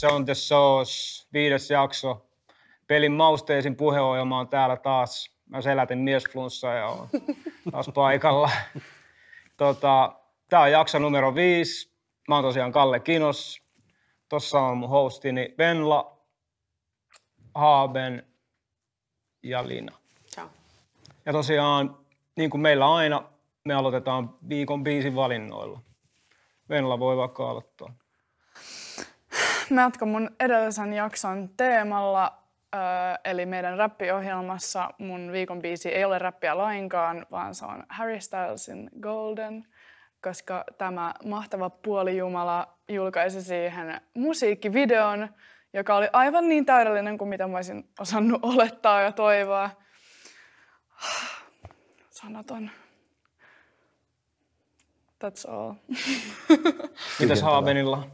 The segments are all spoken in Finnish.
Se on The Sauce, viides jakso. Pelin mausteisin puheohjelma on täällä taas. Mä selätin miesflunssaa ja olen taas paikalla. Tota, tää on jakso numero viisi. Mä oon tosiaan Kalle Kinos. Tossa on mun hostini Venla, Haaben ja Lina. Ciao. Ja tosiaan, niin kuin meillä aina, me aloitetaan viikon biisin valinnoilla. Venla voi vaikka aloittaa. Mä jatkan mun edellisen jakson teemalla, öö, eli meidän räppiohjelmassa mun viikon biisi ei ole räppiä lainkaan, vaan se on Harry Stylesin Golden, koska tämä mahtava puolijumala julkaisi siihen musiikkivideon, joka oli aivan niin täydellinen kuin mitä mä olisin osannut olettaa ja toivoa. Sanaton. That's all. Mitäs Haabenilla?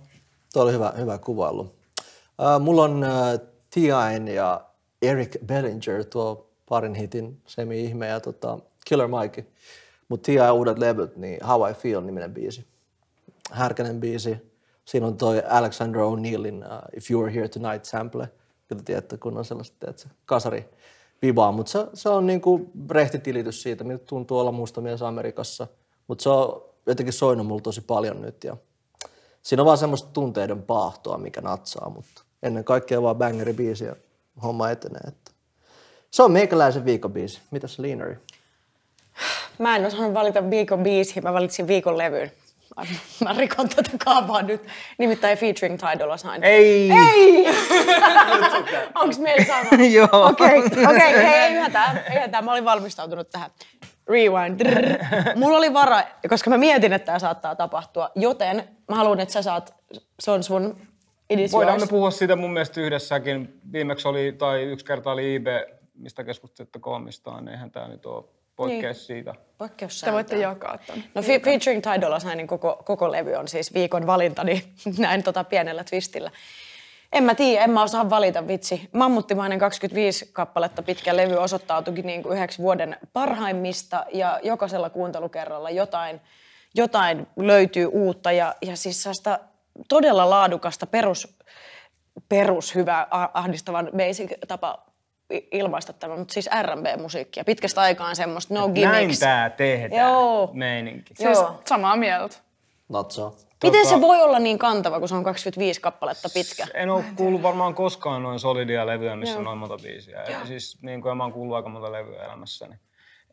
Tuo oli hyvä, hyvä kuvailu. Uh, mulla on uh, T.I.N. ja Eric Bellinger, tuo parin hitin semi-ihme ja tota, Killer Mike. Mutta T.I. uudet levyt, niin How I Feel niminen biisi. Härkänen biisi. Siinä on toi Alexander O'Neillin uh, If You Were Here Tonight sample. Kyllä tiedätte, kun on sellaista, se kasari vibaa. Mutta se, se, on niinku rehtitilitys siitä, miltä tuntuu olla musta mies Amerikassa. Mutta se on jotenkin soinut mulla tosi paljon nyt ja siinä on vaan semmoista tunteiden paahtoa, mikä natsaa, mutta ennen kaikkea vaan bangeri biisi ja homma etenee. Että. Se on meikäläisen viikobiisi. Mitäs Liinari? Mä en osannut valita viikon biisiä, mä valitsin viikon levyn. Mä rikon tätä kaavaa nyt. Nimittäin featuring Ty Dolla Sign. Ei! Ei! Onks meillä sama? Joo. Okei, okay, okay, ei, ei hätää, ei hätää. Mä olin valmistautunut tähän. Rewind. Mulla oli vara, koska mä mietin, että tämä saattaa tapahtua. Joten mä haluan, että sä saat, se on sun it is Voidaan me puhua siitä mun mielestä yhdessäkin. Viimeksi oli, tai yksi kerta oli IB, mistä keskustelitte koomistaan, niin eihän tämä nyt ole poikkeus Niin. siitä. Poikkeussääntöä. Te voitte jakaa tämän. No fe- featuring Ty Dolla Signin koko, koko levy on siis viikon valintani näin tota pienellä twistillä. En mä tiedä, en mä osaa valita vitsi. Mammuttimainen 25 kappaletta pitkä levy osoittautuikin niin kuin yhdeksi vuoden parhaimmista ja jokaisella kuuntelukerralla jotain, jotain löytyy uutta ja, ja siis sellaista todella laadukasta perus, perus hyvä a- ahdistavan basic tapa ilmaista tämä, mutta siis R&B-musiikkia. Pitkästä aikaan semmoista no Näin gimmicks. tää tehdään, Joo. meininki. Siis Joo. samaa mieltä. Natsaa. Miten Tota- se voi olla niin kantava, kun se on 25 kappaletta pitkä? En ole kuullut varmaan koskaan noin solidia levyä, missä on noin monta biisiä. Ja siis niin kuin, mä oon kuullut aika monta levyä elämässäni.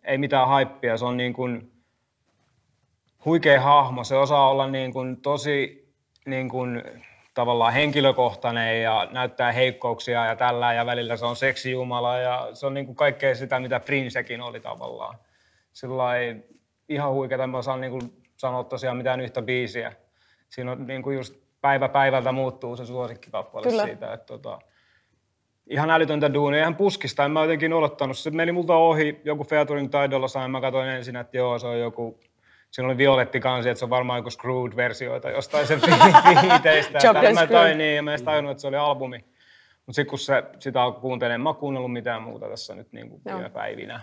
Ei mitään haippia, se on niin kuin huikea hahmo. Se osaa olla niin kuin tosi niin kuin, tavallaan henkilökohtainen ja näyttää heikkouksia ja tällä ja välillä se on seksijumala ja se on niin kuin kaikkea sitä, mitä Princekin oli tavallaan. Sillä ihan huikeeta, mä osaan niin kuin sanoa tosiaan mitään yhtä biisiä. Siinä on niin kuin just päivä päivältä muuttuu se suosikkikappale Kyllä. siitä, että tota, ihan älytöntä duunia, ihan puskista. En mä jotenkin odottanut. Se meni multa ohi, joku featuring taidolla sain. Mä katsoin ensin, että joo, se on joku Siinä oli violetti kansi, että se on varmaan joku Screwed-versioita jostain sen done mä screwed. toin niin, ja mä en edes tajunnut, että se oli albumi. Mutta sitten kun se, sitä alkoi kuuntelemaan, en mä oon kuunnellut mitään muuta tässä nyt niin kuin viime päivinä.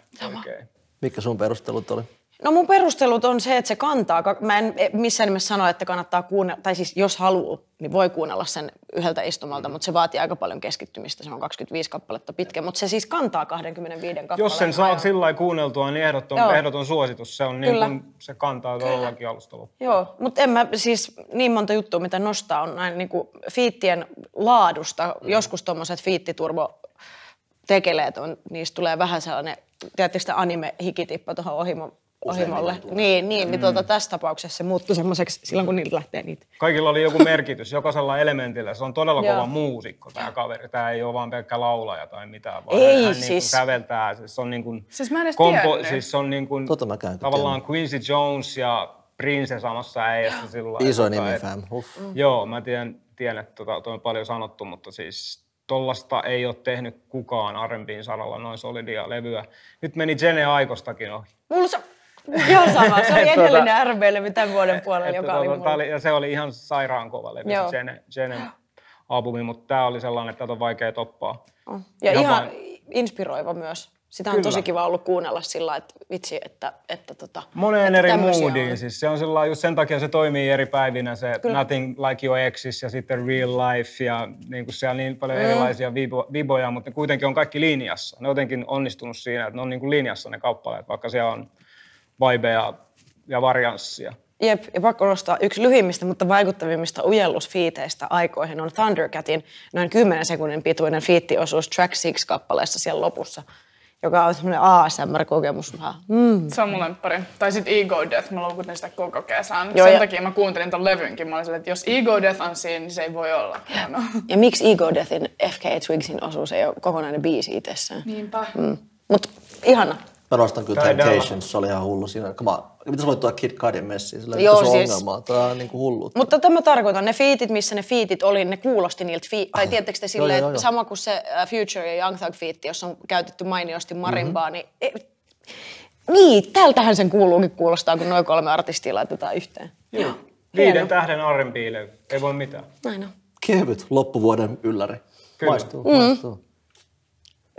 Mitkä sun perustelut oli? No mun perustelut on se, että se kantaa. Ka- Mä en missään nimessä sano, että kannattaa kuunnella, tai siis jos haluaa, niin voi kuunnella sen yhdeltä istumalta, mutta se vaatii aika paljon keskittymistä. Se on 25 kappaletta pitkä, mutta se siis kantaa 25 kappaleen Jos sen saa sillä lailla kuunneltua, niin ehdoton, Joo. ehdoton suositus. Se, on niin kuin, se kantaa todellakin alusta loppuun. Joo, mutta en mä siis niin monta juttua, mitä nostaa, on näin niinku fiittien laadusta. Mm. Joskus tuommoiset fiittiturbo tekeleet on, niistä tulee vähän sellainen, tiedättekö sitä anime-hikitippa tuohon ohimo, ohimolle. Niin, niin, niin tuota, tässä tapauksessa se muuttui semmoiseksi silloin, kun niiltä lähtee niitä. Kaikilla oli joku merkitys, jokaisella elementillä. Se on todella kova muusikko tämä kaveri. Tämä ei ole vaan pelkkä laulaja tai mitään, vaan Ei, hän niin kuin siis- säveltää. Se on niin kuin Siis mä en edes tiennyt. siis se on niin kuin, Tota tavallaan Quincy Jones ja Prince samassa äijässä sillä Iso tota, nimi, fam. Uff. Joo, mä tiedän, tiedän että tota, toi on paljon sanottu, mutta siis tollasta ei ole tehnyt kukaan R&Bn saralla noin solidia levyä. Nyt meni Jene Aikostakin ohi. Mulla se, ihan sama. Se oli Tuota- edellinen RB-levy tämän vuoden puolella, joka oli tota, mulla. oli, ja se oli ihan sairaan kova levy, Joo. Jene, Jenen albumi, mutta tämä oli sellainen, että tätä on vaikea toppaa. On. Ja Ihan ihan inspiroiva myös. Sitä on Kyllä. tosi kiva ollut kuunnella sillä että vitsi, että, että tota, Moneen että eri moodiin. on. Siis se on sillä just sen takia se toimii eri päivinä, se Kyllä. Nothing Like Your Exis ja sitten Real Life ja niin kuin siellä on niin paljon erilaisia vibo, viboja, mutta ne kuitenkin on kaikki linjassa. Ne on jotenkin onnistunut siinä, että ne on niin kuin linjassa ne kappaleet, vaikka siellä on vibeja ja varianssia. Jep, ja pakko nostaa yksi lyhimmistä, mutta vaikuttavimmista ujellusfiiteistä aikoihin on Thundercatin noin 10 sekunnin pituinen fiittiosuus Track 6-kappaleessa siellä lopussa, joka on semmoinen ASMR-kokemus. Vähän, Mm. Se on mun lemppari. Tai sit Ego Death, mä loukutin sitä koko kesän. Joo, Sen ja- takia mä kuuntelin ton levynkin. Mä olin että jos Ego Death on siinä, niin se ei voi olla. No. Ja miksi Ego Deathin FK Twigsin osuus ei ole kokonainen biisi itsessään? Niinpä. Mm. Mutta ihana. Mä nostan kyllä Temptations, se oli ihan hullu siinä. Come on. Mitä sä voit tuoda Kid Cudin messiin? Sillä Joo, Joo, se siis- ongelma. Tämä on niinku hullu. Mutta tämä tarkoitan, ne fiitit, missä ne fiitit oli, ne kuulosti niiltä, fi- tai tiedättekö te silleen, joo, että joo. sama kuin se äh, Future ja Young Thug fiitti, jossa on käytetty mainiosti marimbaa, niin... E- niin, tältähän sen kuuluukin kuulostaa, kun noin kolme artistia laitetaan yhteen. Joo. Viiden tähden R&B-levy, ei voi mitään. Näin on. Kevyt loppuvuoden ylläri. Kyllä. Maistuu, mm. maistuu.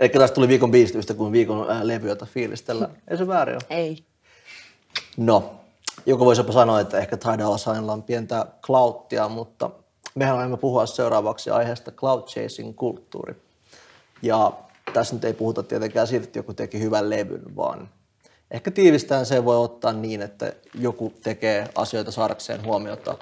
Eli tästä tuli viikon biisistä yhtä kuin viikon ää, levy, jota fiilistellä. Ei se väärin ole. Ei. No, joku voisi jopa sanoa, että ehkä Tidal on pientä clouttia, mutta mehän olemme puhua seuraavaksi aiheesta cloud chasing kulttuuri. Ja tässä nyt ei puhuta tietenkään siitä, että joku teki hyvän levyn, vaan ehkä tiivistään se voi ottaa niin, että joku tekee asioita saadakseen huomiota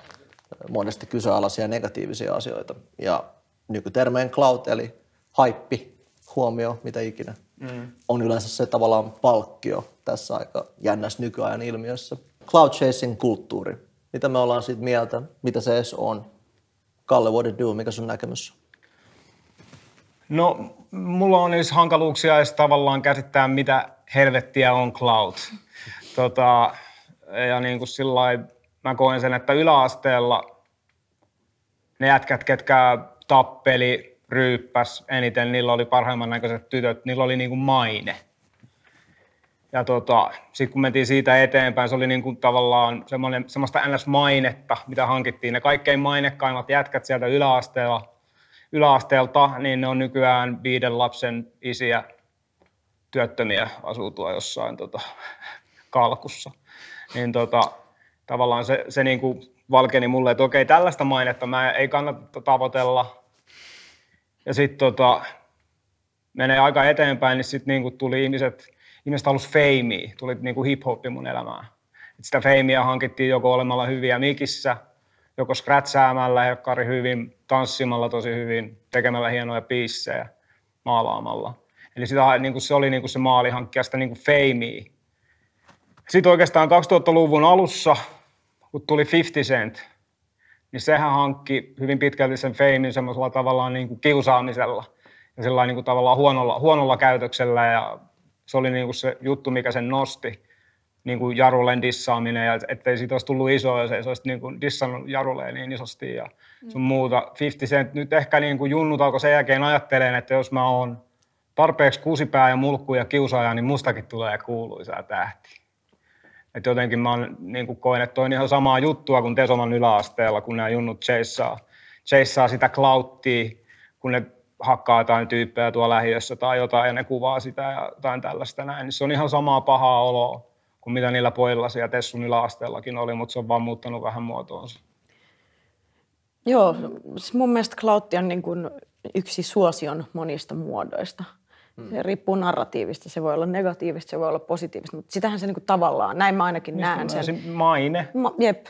monesti kyseenalaisia negatiivisia asioita. Ja nykytermeen cloud eli haippi, huomio, mitä ikinä, mm. on yleensä se tavallaan palkkio tässä aika jännässä nykyajan ilmiössä. Cloud chasing kulttuuri. Mitä me ollaan siitä mieltä? Mitä se edes on? Kalle, what it do? Mikä sun näkemys? No, mulla on edes hankaluuksia edes tavallaan käsittää, mitä helvettiä on cloud. Tota, ja niin kuin sillai, mä koen sen, että yläasteella ne jätkät, ketkä tappeli, ryyppäs eniten, niillä oli parhaimman näköiset tytöt, niillä oli niin kuin maine. Ja tota, sitten kun mentiin siitä eteenpäin, se oli niin kuin tavallaan semmoinen, semmoista NS-mainetta, mitä hankittiin. Ne kaikkein mainekkaimmat jätkät sieltä yläasteella, yläasteelta, niin ne on nykyään viiden lapsen isiä työttömiä asuu tuo jossain tota, kalkussa. Niin tota, tavallaan se, se niin kuin valkeni mulle, että okei, tällaista mainetta mä ei kannata tavoitella. Ja sitten tota, menee aika eteenpäin, niin sitten niinku tuli ihmiset, ihmiset halus feimiä, tuli niinku hip-hoppi mun elämään. Et sitä feimiä hankittiin joko olemalla hyviä mikissä, joko scratchäämällä, hekkari hyvin, tanssimalla tosi hyvin, tekemällä hienoja biissejä, maalaamalla. Eli sitä, niinku, se oli niinku se maali hankkia sitä niinku feimiä. Sitten oikeastaan 2000-luvun alussa, kun tuli 50 Cent, niin sehän hankki hyvin pitkälti sen feimin semmoisella tavallaan niin kuin kiusaamisella ja sellainen niin kuin tavallaan huonolla, huonolla käytöksellä ja se oli niin kuin se juttu, mikä sen nosti, niin kuin Jarulen dissaaminen ja ettei siitä olisi tullut iso, jos ei se olisi niin kuin dissannut Jaruleen niin isosti ja sun muuta. 50 Cent nyt ehkä niin kuin junnut alkoi sen jälkeen ajattelemaan, että jos mä oon tarpeeksi kusipää ja mulkku ja kiusaaja, niin mustakin tulee kuuluisa tähti. Et jotenkin mä oon, niin kuin koen, että toi on ihan samaa juttua kuin Tesoman yläasteella, kun nämä junnut chaseaa, chaseaa sitä clouttia, kun ne hakkaa jotain tyyppejä tuolla lähiössä tai jotain ja ne kuvaa sitä ja jotain tällaista näin. Niin se on ihan samaa pahaa oloa kuin mitä niillä pojilla siellä Tessun yläasteellakin oli, mutta se on vaan muuttanut vähän muotoonsa. Joo, siis mun mielestä Cloutti on niin kuin yksi suosion monista muodoista. Se riippuu narratiivista, se voi olla negatiivista, se voi olla positiivista, mutta sitähän se niin kuin tavallaan, näin mä ainakin näen sen. Se maine. Ma, jep,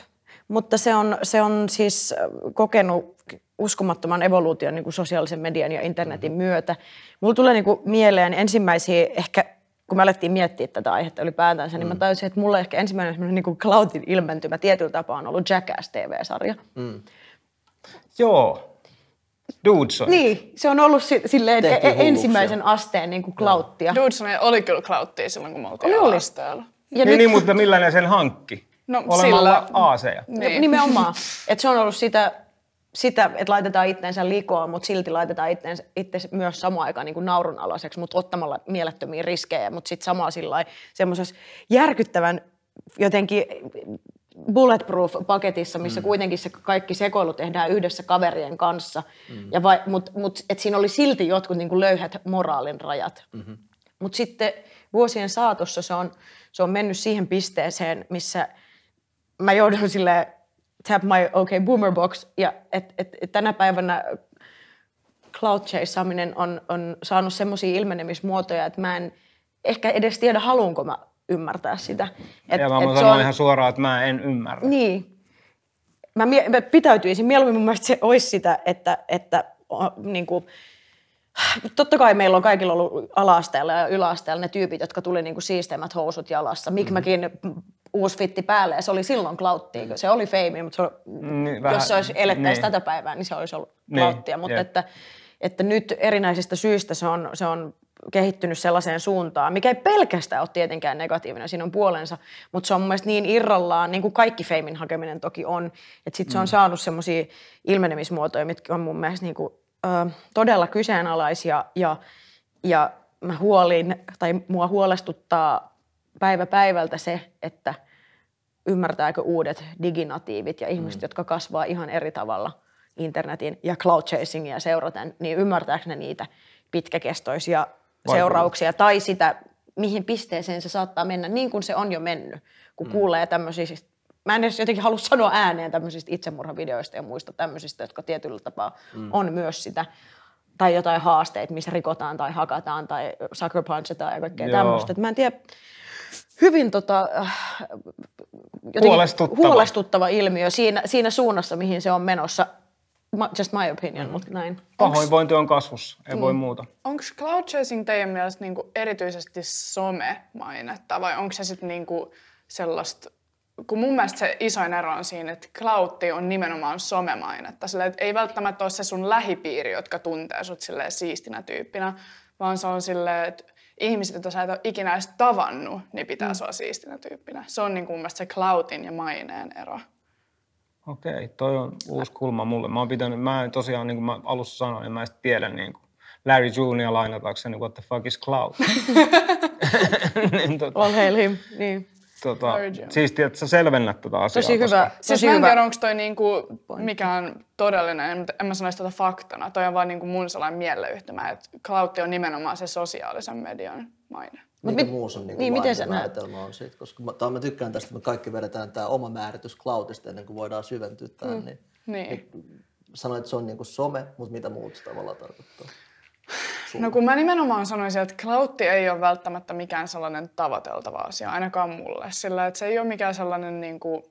mutta se on, se on siis äh, kokenut uskomattoman evoluution niin kuin sosiaalisen median ja internetin myötä. Mulla tulee niin kuin mieleen ensimmäisiä, ehkä kun me alettiin miettiä tätä aihetta ylipäätänsä, niin mä tajusin, että mulla ehkä ensimmäinen semmoinen niin kuin cloudin ilmentymä tietyllä tapaa on ollut Jackass TV-sarja. Joo. Dudson. Niin, se on ollut si- silleen Tehtiin e- ensimmäisen asteen niin kuin clouttia. Dudesoni oli kyllä clouttia silloin, kun me oltiin Oli, asteella. Ja niin, nyt, niin, mutta millä ne sen hankki? No, Olemalla sillä- aaseja. niin. nimenomaan, että se on ollut sitä sitä, että laitetaan itteensä likoon, mutta silti laitetaan itteensä, itse myös samaan aikaan niin kuin naurunalaiseksi, mutta ottamalla mielettömiä riskejä, mutta sitten samalla sillä järkyttävän jotenkin bulletproof-paketissa, missä mm. kuitenkin se kaikki sekoilu tehdään yhdessä kaverien kanssa, mm. ja vai, mut, mut, et siinä oli silti jotkut niin kuin löyhät moraalin rajat. Mm-hmm. Mutta sitten vuosien saatossa se on, se on mennyt siihen pisteeseen, missä mä joudun sille tap my okay boomer box, ja et, et, et tänä päivänä cloud chaseaminen on, on saanut semmoisia ilmenemismuotoja, että mä en ehkä edes tiedä, haluanko mä ymmärtää sitä. Et, ja mä et sanon on... ihan suoraan, että mä en ymmärrä. Niin. Mä, mie- mä pitäytyisin. Mieluummin mun mielestä se olisi sitä, että, että niin kuin, totta kai meillä on kaikilla ollut ala-asteella ja yläasteella ne tyypit, jotka tuli niin siisteimmät housut jalassa. Mick mm-hmm. uusi fitti päälle ja se oli silloin klauttia. Mm. Se oli feimi, mutta se oli, niin, vähän, jos se olisi elettäisi niin. tätä klauttia, niin se olisi ollut klauttia. Niin, mutta että, että nyt erinäisistä syistä se on, se on kehittynyt sellaiseen suuntaan, mikä ei pelkästään ole tietenkään negatiivinen, siinä on puolensa, mutta se on mun mielestä niin irrallaan, niin kuin kaikki feimin hakeminen toki on, että sitten se on mm. saanut semmoisia ilmenemismuotoja, mitkä on mun mielestä niin kuin, ö, todella kyseenalaisia ja, ja mä huolin, tai mua huolestuttaa päivä päivältä se, että ymmärtääkö uudet diginatiivit ja ihmiset, mm. jotka kasvaa ihan eri tavalla internetin ja cloud chasingia seuraten, niin ymmärtääkö ne niitä pitkäkestoisia seurauksia tai sitä, mihin pisteeseen se saattaa mennä, niin kuin se on jo mennyt, kun mm. kuulee tämmöisistä Mä en edes jotenkin halua sanoa ääneen tämmöisistä itsemurhavideoista ja muista tämmöisistä, jotka tietyllä tapaa mm. on myös sitä. Tai jotain haasteita, missä rikotaan tai hakataan tai sucker punchetaan ja kaikkea Joo. tämmöistä. mä en tiedä, hyvin tota, äh, huolestuttava. huolestuttava ilmiö siinä, siinä suunnassa, mihin se on menossa just my opinion, mm. mutta näin. Pahoinvointi on kasvussa, ei mm. voi muuta. Onko cloud chasing teidän mielestä niinku erityisesti some-mainetta vai onko se sitten niinku sellaista, kun mun mielestä se isoin ero on siinä, että cloutti on nimenomaan somemainetta. Sillä, että ei välttämättä ole se sun lähipiiri, jotka tuntee sut siistinä tyyppinä, vaan se on silleen, että ihmiset, joita sä et ole ikinä edes tavannut, niin pitää mm. sua siistinä tyyppinä. Se on niin kuin mun mielestä se cloudin ja maineen ero. Okei, toi on uusi kulma mulle. Mä oon pitänyt, mä en tosiaan, niin kuin mä alussa sanoin, niin mä en tiedä niin kuin Larry Jr. lainatakseni, what the fuck is cloud? niin, tota, All hail him, niin. Tota, siis että sä selvennät tätä asiaa. Tosi hyvä. Koska... Siis mä en tiedä, onko toi niinku mikään todellinen, mutta en mä sanoisi tätä faktana. Toi on vaan niinku mun sellainen mieleyhtymä, että cloud on nimenomaan se sosiaalisen median maine. Mikä mit, muus on niin niin, miten se määritelmä on siitä, koska mä, mä tykkään tästä, että me kaikki vedetään tämä oma määritys cloudista ennen kuin voidaan syventyä tähän. Mm. Niin, niin. niin sanoit, että se on niin kuin some, mutta mitä muut se tavallaan tarkoittaa? Sun. No kun mä nimenomaan sanoisin, että cloud ei ole välttämättä mikään sellainen tavoiteltava asia, ainakaan mulle. Sillä että se ei ole mikään sellainen, niin kuin,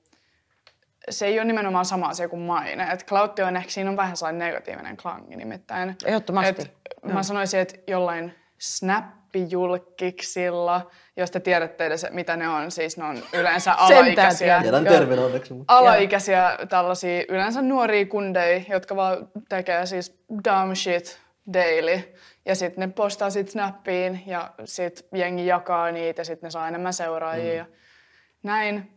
se ei ole nimenomaan sama asia kuin maine. Että cloud on ehkä, siinä on vähän sellainen negatiivinen klangi nimittäin. Ehdottomasti. Et, mä sanoisin, että jollain Snap nappijulkiksilla, jos te tiedätte edes, mitä ne on. Siis ne on yleensä alaikäisiä. Tiedän termin onneksi. Alaikäisiä tällaisia yleensä nuoria kundeja, jotka vaan tekee siis dumb shit daily. Ja sitten ne postaa sit Snappiin ja sitten jengi jakaa niitä ja sitten ne saa enemmän seuraajia. Mm. Ja näin.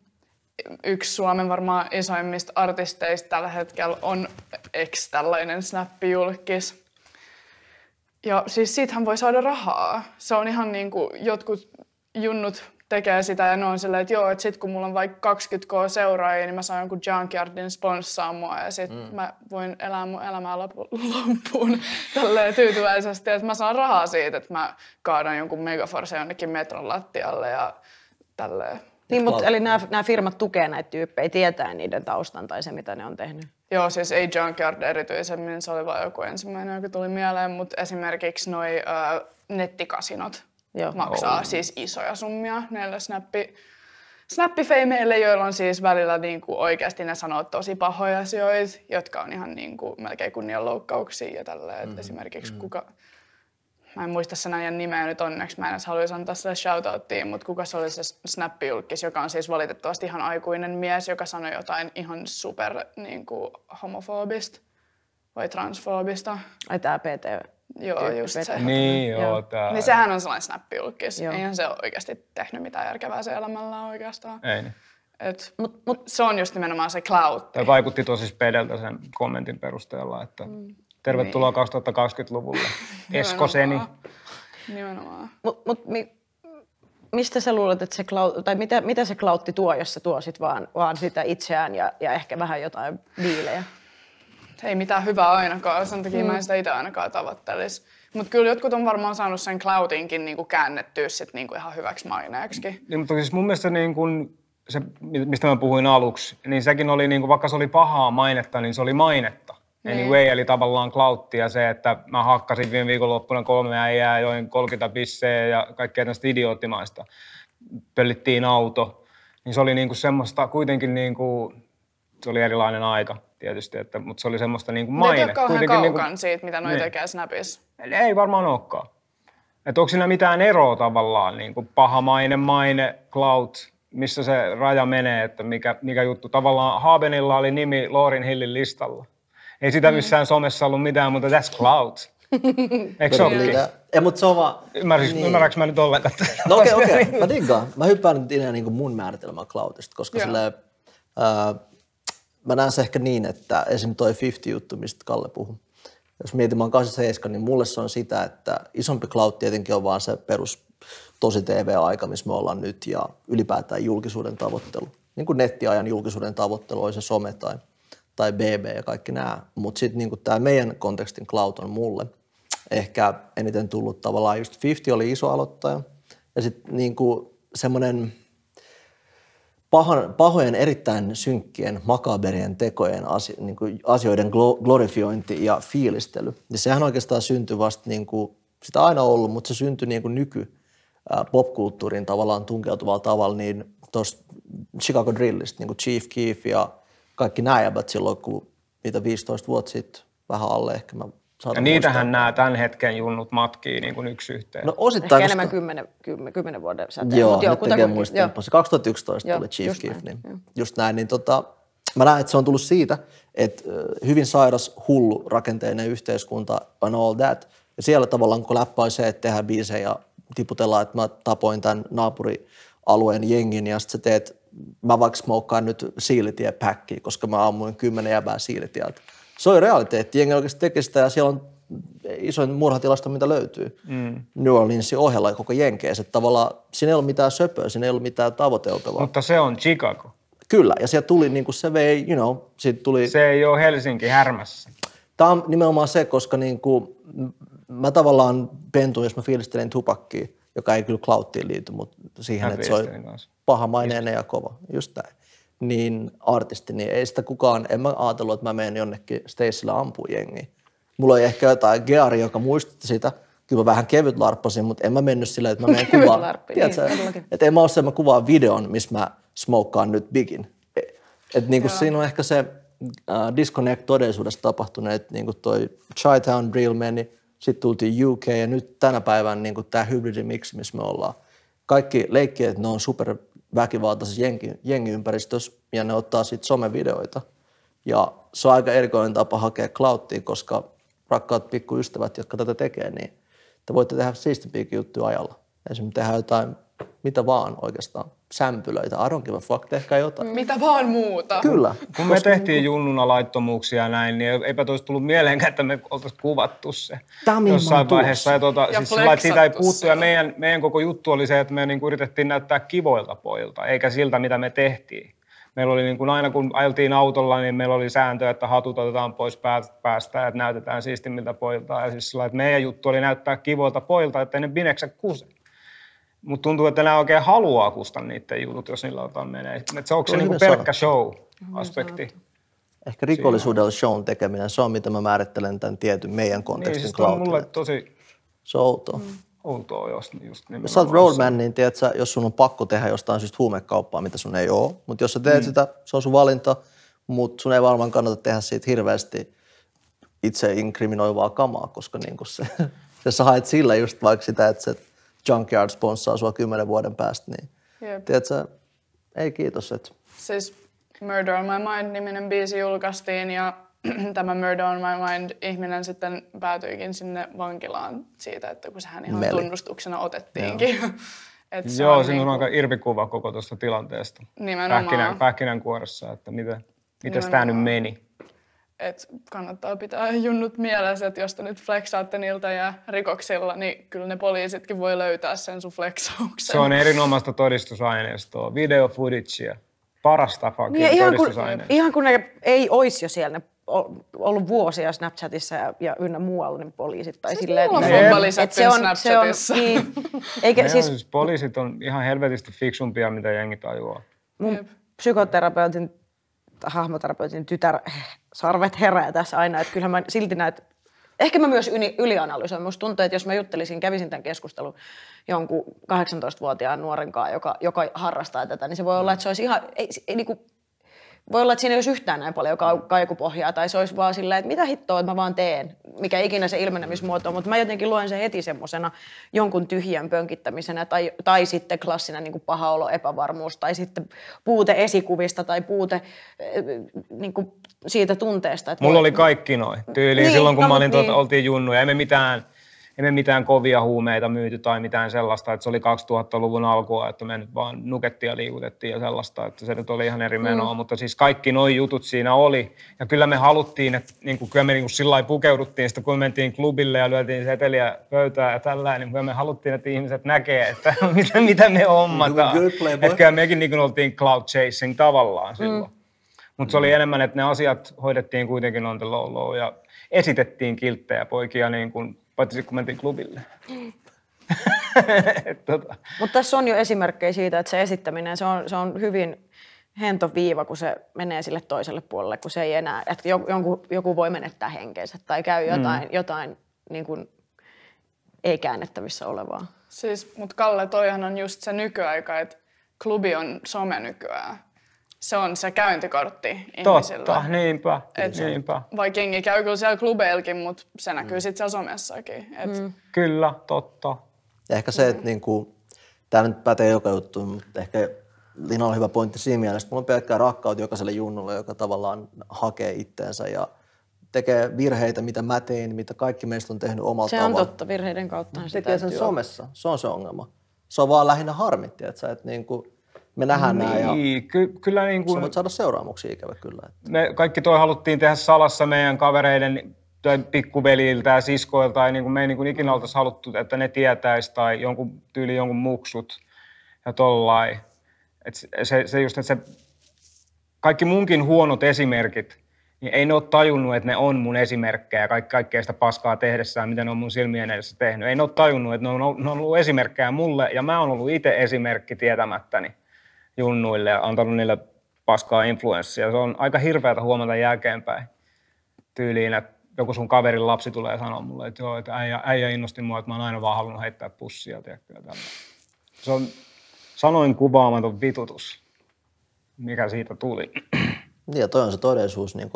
Yksi Suomen varmaan isoimmista artisteista tällä hetkellä on ex tällainen snappijulkis ja siis siitähän voi saada rahaa. Se on ihan niin kuin jotkut junnut tekee sitä ja ne on silleen, että joo, että sit kun mulla on vaikka 20k seuraajia, niin mä saan jonkun Junkyardin sponssaa mua ja sit mm. mä voin elää mun elämää loppuun tälleen tyytyväisesti, että mä saan rahaa siitä, että mä kaadan jonkun megaforce jonnekin metron lattialle ja tälleen. Niin, mutta eli nämä, nämä firmat tukee näitä tyyppejä, tietää niiden taustan tai se, mitä ne on tehnyt. Joo, siis ei Junkyard erityisemmin, se oli vain joku ensimmäinen, joka tuli mieleen, mutta esimerkiksi noi ö, nettikasinot Joo. maksaa oh. siis isoja summia näille snappi, snappifeimeille, joilla on siis välillä niin kuin oikeasti ne sanoo tosi pahoja asioita, jotka on ihan niin kuin melkein kunnianloukkauksia ja tälleen. Mm-hmm. Esimerkiksi mm-hmm. kuka, mä en muista sen ajan nimeä nyt onneksi, mä en edes haluaisi antaa sille shoutouttiin, mutta kuka se oli se snappijulkis, joka on siis valitettavasti ihan aikuinen mies, joka sanoi jotain ihan super niin kuin, homofobista vai transfobista. Ai tää PT. Joo, just se. Niin, joo, joo. Tää... Niin sehän on sellainen snappijulkis. Eihän se ole oikeasti tehnyt mitään järkevää se elämällä oikeastaan. Ei niin. Et, mut, mut, se on just nimenomaan se cloud. Tai vaikutti tosi spedeltä sen kommentin perusteella, että tervetuloa Niin. 2020-luvulle. Eskoseni. Nimenomaan. Mut, mut, mi, mistä sä luulet, että se cloud, tai mitä, mitä se cloutti tuo, jos se tuo sit vaan, vaan sitä itseään ja, ja ehkä vähän jotain diilejä? Ei mitään hyvää ainakaan, sen takia mm. mä en sitä itse ainakaan tavoittelisi. Mutta kyllä jotkut on varmaan saanut sen cloudinkin niinku käännettyä sit niinku ihan hyväksi maineeksi. Niin, mutta siis mun mielestä niin kun se, mistä mä puhuin aluksi, niin sekin oli, niin kun, vaikka se oli pahaa mainetta, niin se oli mainetta. Niin. Anyway, eli tavallaan klautti ja se, että mä hakkasin viime viikonloppuna kolme äijää, join 30 pisseä ja kaikkea tästä idioottimaista. Pöllittiin auto. Niin se oli niin kuin semmoista kuitenkin, niin kuin, se oli erilainen aika tietysti, että, mutta se oli semmoista niin kuin Maine. Ne ei ole kauhean niin kaukan kuin, siitä, mitä noi Niin. tekee Snapissa. ei varmaan olekaan. Että onko siinä mitään eroa tavallaan, niin kuin paha maine, maine, cloud, missä se raja menee, että mikä, mikä juttu. Tavallaan Habenilla oli nimi Laurin Hillin listalla. Ei sitä missään somessa ollut mitään, mutta that's cloud. Eikö se olekin? Ei, mutta se on vaan... Ymmärränkö, niin. mä nyt ollenkaan? No okei, okay, okei. Okay. Mä diggaan. Mä hyppään nyt enää niin kuin mun määritelmä cloudista, koska Joo. sille, ää, mä näen se ehkä niin, että esimerkiksi toi 50-juttu, mistä Kalle puhui. Jos mietin, mä oon 87, niin mulle se on sitä, että isompi cloud tietenkin on vaan se perus tosi TV-aika, missä me ollaan nyt ja ylipäätään julkisuuden tavoittelu. Niin kuin nettiajan julkisuuden tavoittelu, oli se some tai, tai BB ja kaikki nämä. Mutta sitten niin tämä meidän kontekstin cloud on mulle ehkä eniten tullut tavallaan just 50 oli iso aloittaja. Ja sitten niin semmoinen pahojen, erittäin synkkien, makaberien tekojen asio, niin kuin asioiden glo- glorifiointi ja fiilistely. Ja sehän oikeastaan syntyi vasta, niin kuin, sitä aina ollut, mutta se syntyi niin kuin nyky ää, popkulttuuriin tavallaan tunkeutuvalla tavalla, niin tuosta Chicago Drillista, niin kuin Chief Keef ja kaikki nämä jäbät silloin, kun niitä 15 vuotta sitten, vähän alle ehkä mä Ja saatan niitähän nämä tämän hetken junnut matkii niin kuin yksi yhteen. No Ehkä osittain, enemmän koska- kymmenen, kymmenen, kymmenen vuoden säteen. Joo, Mut nyt tekee. Se 2011 Joo, tuli Chief just Keef, näin, niin just näin. Niin tota, mä näen, että se on tullut siitä, että hyvin sairas, hullu, rakenteinen yhteiskunta on all that. Ja siellä tavallaan kun läppä se, että tehdään biisejä ja tiputellaan, että mä tapoin tämän naapurialueen jengin ja sitten sä teet, mä vaikka smokkaan nyt siilitie-päkkiä, koska mä ammuin kymmenen jäbää siilitieltä. Se on realiteetti, jengi oikeasti tekee sitä ja siellä on isoin murhatilasto, mitä löytyy mm. New Orleansin ohella ja koko Jenkeissä. Tavallaan siinä ei ollut mitään söpöä, siinä ei ollut mitään tavoiteopelua. Mutta se on Chicago. Kyllä, ja sieltä tuli niin kuin se vei, you know, siitä tuli... Se ei ole Helsinki härmässä. Tämä on nimenomaan se, koska niin kuin, mä tavallaan pentuin, jos mä fiilistelen tupakkia, joka ei kyllä clouttiin liity, mutta siihen, Mä että se on pahamaineinen ja kova, just näin. Niin artisti, niin ei sitä kukaan, en mä ajatellut, että mä menen jonnekin Stacyllä ampuu jengiä. Mulla oli ehkä jotain geari, joka muistutti sitä. Kyllä mä vähän kevyt larppasin, mutta en mä mennyt silleen, että mä menen Kevyt kuvaan. larppi, Tiedätkö, niin, että en mä ole se, että mä kuvaan videon, missä mä smokkaan nyt bigin. Että niinku siinä on ehkä se uh, disconnect todellisuudesta tapahtuneet, niin kuin toi Chi-Town Drill meni, sitten tultiin UK ja nyt tänä päivänä niin tämä hybridimix, missä me ollaan. Kaikki leikkiä, että ne on super väkivaltaisessa jengi, jengiympäristössä ja ne ottaa sitten somevideoita. Ja se on aika erikoinen tapa hakea clouttia, koska rakkaat pikkuystävät, jotka tätä tekee, niin te voitte tehdä siistimpiäkin juttuja ajalla. Esimerkiksi tehdä jotain, mitä vaan oikeastaan, sämpylöitä, I don't give a fuck, tehkää jotain. Mitä vaan muuta. Kyllä. Kun me tehtiin junnuna laittomuuksia ja näin, niin eipä olisi tullut mieleenkään, että me oltaisiin kuvattu se Tää on mihin mä jossain vaiheessa. Ja, tuota, Ja siis sillä että siitä ei puuttu. Ja meidän, meidän koko juttu oli se, että me niinku yritettiin näyttää kivoilta pojilta, eikä siltä, mitä me tehtiin. Meillä oli niin kuin aina, kun ajeltiin autolla, niin meillä oli sääntö, että hatut otetaan pois pää- päästä ja että näytetään siistimmiltä pojilta. Ja siis sillä että meidän juttu oli näyttää kivoilta pojilta, että ne bineksä kuse. Mutta tuntuu, että nämä oikein haluaa kustaa niiden jutut, jos niillä jotain menee. Et se onko se niinku pelkkä show-aspekti? Ehkä rikollisuudella shown tekeminen, se on mitä mä määrittelen tämän tietyn meidän Niin, kontekstin siis toi on mulle tosi Se on outoa. Mm. outoa just, just Jos sä oot roadman, niin tiedät sä, jos sun on pakko tehdä jostain syystä huumekauppaa, mitä sun ei ole, mutta jos sä teet mm. sitä, se on sun valinta, mutta sun ei varmaan kannata tehdä siitä hirveästi itse inkriminoivaa kamaa, koska niin se, jos sä haet sillä just vaikka sitä, että se Junkyard sponssaa sua kymmenen vuoden päästä, niin Jep. tiedät sä, ei kiitos, että Siis Murder on My Mind-niminen biisi julkaistiin ja tämä Murder on My Mind-ihminen sitten päätyikin sinne vankilaan siitä, että kun sehän ihan Meli. tunnustuksena otettiinkin. Et se Joo, on siinä on niinku- aika irvikuva koko tuosta tilanteesta. Nimenomaan. Pähkinän, pähkinänkuoressa, että mitä, miten tämä nyt meni. Et kannattaa pitää junnut mielessä, että jos te nyt flexaatte niiltä ja rikoksilla, niin kyllä ne poliisitkin voi löytää sen sun flexauksen. Se on erinomaista todistusaineistoa, video footagea, parasta fucking Niin, ihan, kun, ihan kun ne ei olisi jo siellä ne ollut vuosia Snapchatissa ja, ja ynnä muualla ne poliisit. Tai Siis silleen, että- että lisätty se on, se on, Snapchatissa. niin, eikä siis on, siis poliisit on ihan helvetisti fiksumpia, mitä jengi tajuaa. mun Jep. psykoterapeutin, hahmoterapeutin tytär, sarvet herää tässä aina, että kyllähän mä silti näet, ehkä mä myös yli, ylianalysoin. Musta tuntuu, että jos mä juttelisin, kävisin tämän keskustelun jonkun 18-vuotiaan nuoren kanssa, joka, joka harrastaa tätä, niin se voi olla, että se olisi ihan, ei, ei niin kuin, voi olla, että siinä ei olisi yhtään näin paljon kaikupohjaa, tai se olisi vaan silleen, että mitä hittoa, että mä vaan teen, mikä ikinä se ilmenemismuoto on, mutta mä jotenkin luen sen heti semmoisena jonkun tyhjän pönkittämisenä, tai, tai sitten klassina niin kuin paha olo, epävarmuus, tai sitten puute esikuvista, tai puute eh, niin kuin siitä tunteesta. Että Mulla voi- oli kaikki noin. Tyyliin Niin, silloin, kun no, mä olin, tuota, niin. oltiin junnuja. Emme mitään, emme mitään kovia huumeita myyty tai mitään sellaista. Että se oli 2000-luvun alkua, että me nyt vaan nukettiin ja liikutettiin ja sellaista. Että se nyt oli ihan eri menoa. Mm. Mutta siis kaikki nuo jutut siinä oli. Ja kyllä me haluttiin, että niin kuin, kyllä me niin kuin sillä lailla pukeuduttiin. Sitten kun me mentiin klubille ja lyötiin seteliä pöytään ja tällä, niin kyllä me haluttiin, että ihmiset näkee, että mitä, mitä me hommataan. Playboy. Että kyllä mekin niin kuin oltiin cloud chasing tavallaan silloin. Mm. Mutta se oli enemmän, että ne asiat hoidettiin kuitenkin on the low low ja esitettiin kilttejä poikia niin kuin, paitsi kun mentiin klubille. Tota, Mutta tässä on jo esimerkkejä siitä, että se esittäminen, se on, se on hyvin hento viiva, kun se menee sille toiselle puolelle, kun se ei enää, että jo- jonkun, joku voi menettää henkeensä tai käy jotain, mm. jotain niin kuin ei käännettävissä olevaa. Siis, mutta Kalle, toihan on just se nykyaika, että klubi on some nykyään. Se on se käyntikortti ihmisillä. totta, niinpä, Et se- niinpä. Vaikka jengi käy kyllä siellä klubeilkin, mutta se näkyy mm. sitten siellä somessakin. Et mm. Kyllä, totta. Ja ehkä se, että niinku, tämä nyt pätee joka juttu, mutta ehkä Lina on hyvä pointti siinä mielessä, että mulla on pelkkää rakkautta jokaiselle junnulle, joka tavallaan hakee itteensä ja tekee virheitä, mitä mä tein, mitä kaikki meistä on tehnyt omalla Se tavalla. on totta, virheiden kauttahan se tekee sen olla. somessa. Se on se ongelma. Se on vaan lähinnä harmitti, että, sä, että niinku, me nähdään nämä ja Niin, ky- kyllä niin sä kuin, voit saada seuraamuksia ikävä kyllä. Että. me kaikki toi haluttiin tehdä salassa meidän kavereiden tai pikkuveliltä ja siskoilta, ja niin kuin me ei niin kuin ikinä oltaisi haluttu, että ne tietäisi tai jonkun tyyli jonkun muksut ja tollain. Et se, se, se just, että se, kaikki munkin huonot esimerkit, niin ei ne ole tajunnut, että ne on mun esimerkkejä kaikki, kaikkea sitä paskaa tehdessään, mitä ne on mun silmien edessä tehnyt. Ei ne ole tajunnut, että ne on, ne on ollut esimerkkejä mulle ja mä oon ollut itse esimerkki tietämättäni junnuille ja antanut niille paskaa influenssia. Se on aika hirveätä huomata jälkeenpäin tyyliin, että joku sun kaverin lapsi tulee sanoa mulle, että joo, että äijä, äijä innosti mua, että mä oon aina vaan halunnut heittää pussia, tiedätkö. Se on sanoin kuvaamaton vitutus, mikä siitä tuli. Niin, ja toi on se todellisuus niin.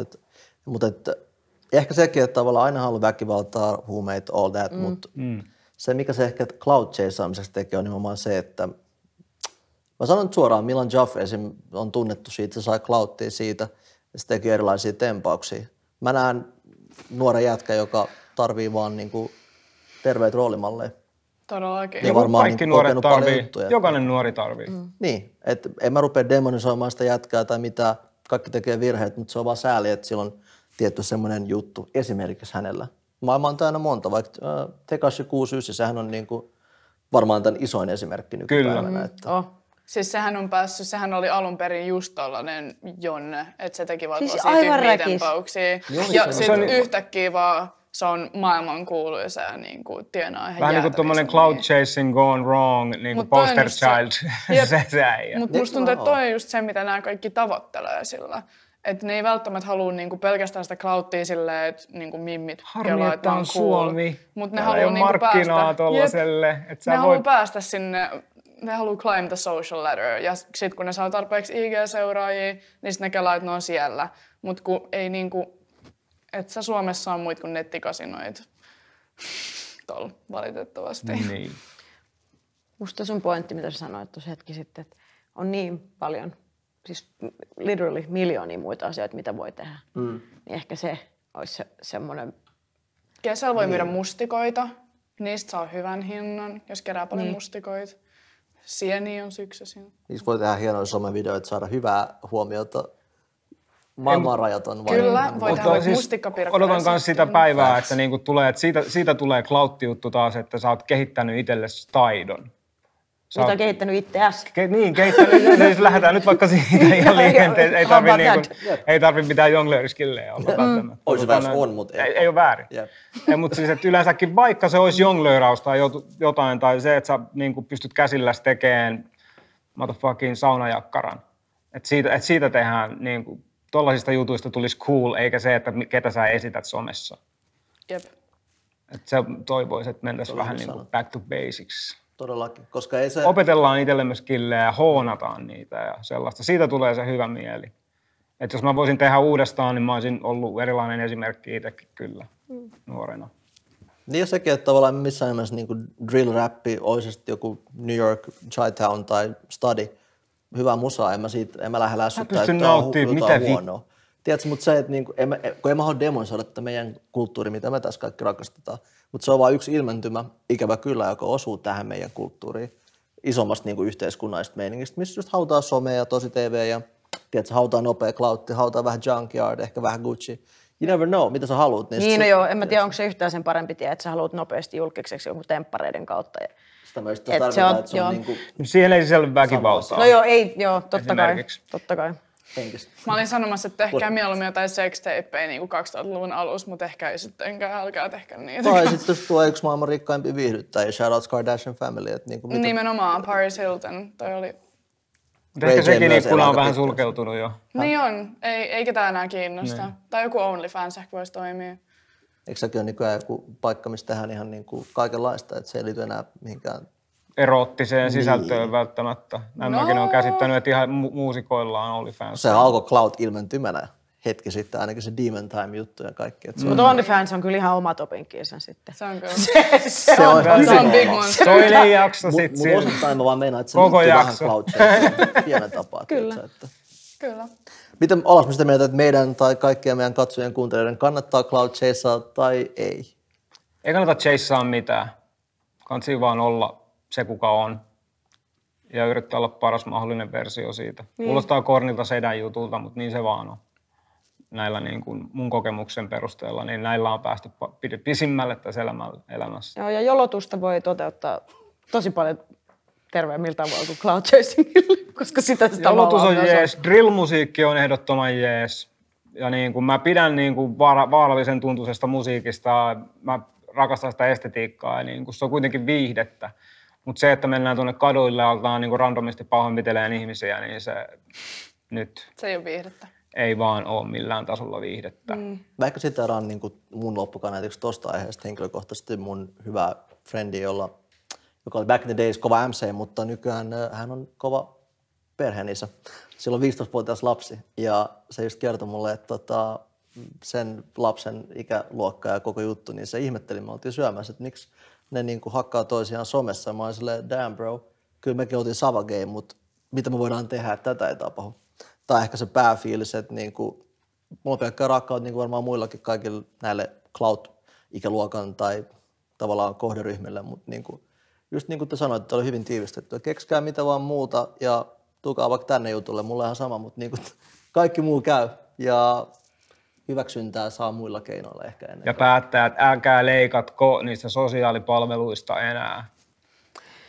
Että, mutta että, ehkä sekin, että tavallaan aina haluaa väkivaltaa, huumeita, all that, mm. mutta mm. se, mikä se ehkä cloud chaseamiseksi tekee, on nimenomaan se, että mä sanon nyt suoraan, Milan Jaff esim. on tunnettu siitä, se sai cloudtia siitä, ja se teki erilaisia tempauksia. Mä näen nuoren jätkä, joka tarvii vaan niin kuin terveitä roolimalleja. Todellakin. Ja varmaan Kaikki niin nuoret tarvii, juttuja. jokainen nuori tarvii. Mm. Niin, että en mä rupea demonisoimaan sitä jätkää tai mitä, kaikki tekee virheet, mutta se on vaan sääli, että sillä on tietty semmoinen juttu esimerkiksi hänellä. Maailma on täynnä monta, vaikka äh, Tekashi 69, sehän on niinku varmaan tämän isoin esimerkki nykypäivänä. Kyllä. Että, Oh. Siis sehän on päässyt, sehän oli alun perin just tollanen Jonne, että se teki vaan Siis tosi aivan tyhmiä tempauksia. Joo, Ja se- se sitten on- yhtäkkiä vaan se on maailman kuuluisa ja niin kuin tienaa ihan Vähän niin kuin tuommoinen cloud chasing gone wrong, niin kuin Mut poster se- child, se, se äijä. Mutta musta tuntuu, että toi on just se, mitä nämä kaikki tavoittelee sillä. Että ne ei välttämättä halua niinku pelkästään sitä clouttia silleen, että niinku mimmit Harmi, kelaa, että on cool. Suomi. Mutta ne haluaa niinku markkinaa päästä. tollaselle, sä ne voit- haluaa päästä sinne, ne haluaa climb the social ladder. Ja sitten kun ne saa tarpeeksi IG-seuraajia, niin sitten ne kelaa, että ne on siellä. Mutta kun ei niinku, et sä Suomessa on muit kuin nettikasinoit. Tol, valitettavasti. Niin. Musta sun pointti, mitä sä sanoit tuossa hetki sitten, että on niin paljon, siis literally miljoonia muita asioita, mitä voi tehdä. Mm. Niin ehkä se olisi se, semmoinen, Kesällä voi Niin. myydä mustikoita. Niistä saa hyvän hinnan, jos kerää paljon niin. mustikoita. Sieni on syksysin. Niissä voi tehdä hienoja somevideoita, saada hyvää huomiota. Maailman rajaton. vai- Kyllä, voi tehdä vaikka siis mustikkapirkkoja Odotan myös sitä päivää, että niinku tulee, että siitä, siitä tulee clout-juttu taas, että sä oot kehittänyt itsellesi taidon. Sä Mitä oot, kehittänyt itseäsi. ke, niin, kehittänyt, siis lähdetään nyt vaikka siitä ihan liikenteeseen. Ei tarvi, about niinku, ei tarvi mitään jonglööriskillejä olla välttämättä. Olisi Odotan, vähän on, mutta ei. ei, ole väärin. Jep. Ei, mutta siis, että yleensäkin vaikka se olisi jonglööraus tai jotain, tai se, että sä niin kuin pystyt käsilläsi tekemään motherfucking saunajakkaran. Että siitä, että siitä tehdään, niin kuin, tollaisista jutuista tulisi cool, eikä se, että ketä sä esität somessa. Jep. Että se toivoisi, että mentäisiin vähän niin kuin back to basics. Todellakin, koska ei se... Opetellaan itsellemme skillejä ja hoonataan niitä ja sellaista. Siitä tulee se hyvä mieli. Että jos mä voisin tehdä uudestaan, niin mä olisin ollut erilainen esimerkki itsekin kyllä nuorena. Niin ja sekin, että tavallaan missään nimessä niin drill-räppi olisi sitten joku New York, Chi-Town tai Study. Hyvä musaa, en mä, siitä, en mä lähde lässyttää, että on hu- jotain vi- huonoa. Tiedätkö, mutta se, että niinku, en mä, kun en mä halua demonisoida tätä meidän kulttuuri, mitä me tässä kaikki rakastetaan, mutta se on vain yksi ilmentymä, ikävä kyllä, joka osuu tähän meidän kulttuuriin isommasta niinku yhteiskunnallisesta meiningistä, missä just hautaa somea ja tosi TV ja tiedätkö, hautaa nopea cloutti, hautaa vähän junkyard, ehkä vähän Gucci. You never know, mitä sä haluat. Niin, Niin, no se- joo, en mä tiedä, onko se yhtään sen parempi tie, että sä haluat nopeasti julkiseksi jonkun temppareiden kautta. Ja- Sitä just Et se on- että se joo. on niinku Siihen ei sisälly väkivaltaa. No joo, ei, joo, totta kai, totta kai. Henkistä. Mä olin sanomassa, että tehkää mieluummin jotain sextapeja niin 2000-luvun alussa, mutta ehkä ei sittenkään, älkää tehkää niitä. Tai sitten jos tuo yksi maailman rikkaimpia viihdyttäjiä, shoutouts Kardashian family, että niinku mitä, Nimenomaan Paris Hilton, toi oli... Mutta Ray ehkä sekin ikkuna on vähän sulkeutunut jo. Niin on, ei, ei ketään enää kiinnosta. Tai joku OnlyFans ehkä voisi toimia. eikö sekin ole nykyään joku paikka, missä tehdään ihan niinku kaikenlaista, että se ei liity enää mihinkään. Eroottiseen sisältöön välttämättä. Näin No. mäkin olen käsittänyt, että ihan mu- muusikoilla on OnlyFans. Se alkoi Cloud ilmentymänä hetki sitten, ainakin se Demon Time juttu ja kaikki. Että se, on, Mutta OnlyFans on kyllä ihan oma topinkiinsa sitten. Se on kyllä. se on ihan Se on big. Toinen jakso sitten. mut osittain mä vaan meinaan, että se Koko liittyy vähän. Cloud pienen tapaa. Kyllä. Että. Kyllä. Miten olas sitä mieltä, että meidän tai kaikkien meidän katsojien kuuntelijoiden kannattaa Cloud Chasea tai ei? Ei kannata chaseaa mitään. Kansi vaan olla se, kuka on. Ja yrittää olla paras mahdollinen versio siitä. Niin. Kuulostaa kornilta sedän jutulta, mutta niin se vaan on. Näillä niin kuin mun kokemuksen perusteella, niin näillä on päästy pisimmälle tässä elämässä. Joo, ja jolotusta voi toteuttaa tosi paljon terveemmillä tavoilla kuin cloud chasingilla, koska sitä sitä Jalotus on jees, drill-musiikki on ehdottoman jees. Ja niin kuin mä pidän niin kuin vaara, vaarallisen tuntuisesta musiikista, mä rakastan sitä estetiikkaa ja niin kuin se on kuitenkin viihdettä. Mutta se, että mennään tuonne kaduille ja aletaan niin kuin randomisti pahoinpitelemään ihmisiä, niin se nyt Se ei ole viihdettä. ei vaan ole millään tasolla viihdettä. Mm. Mä ehkä siteraan niin mun loppukaneetiksi tosta aiheesta henkilökohtaisesti mun hyvä frendi, jolla, joka oli back in the days kova MC, mutta nykyään äh, hän on kova perheenisä. Sillä on 15-vuotias lapsi ja se just kertoi mulle, että tota, sen lapsen ikäluokka ja koko juttu, niin se ihmetteli, me oltiin syömässä, että miksi ne niin kuin hakkaa toisiaan somessa. Mä olin silleen, damn bro, kyllä mekin oltiin Savagame, mutta mitä me voidaan tehdä, että tätä ei tapahdu. Tai ehkä se pääfiilis, että niin kuin, mulla on pelkkää rakkautta, niin kuin varmaan muillakin kaikille näille cloud-ikäluokan tai tavallaan kohderyhmille, mutta niin kuin, just niin kuin te sanoitte, että oli hyvin tiivistetty. Kekskää mitä vaan muuta ja tulkaa vaikka tänne jutulle, mulla on ihan sama, mutta niin kuin, kaikki muu käy. Ja hyväksyntää saa muilla keinoilla ehkä ennen. Ja päättää, että älkää leikatko niistä sosiaalipalveluista enää.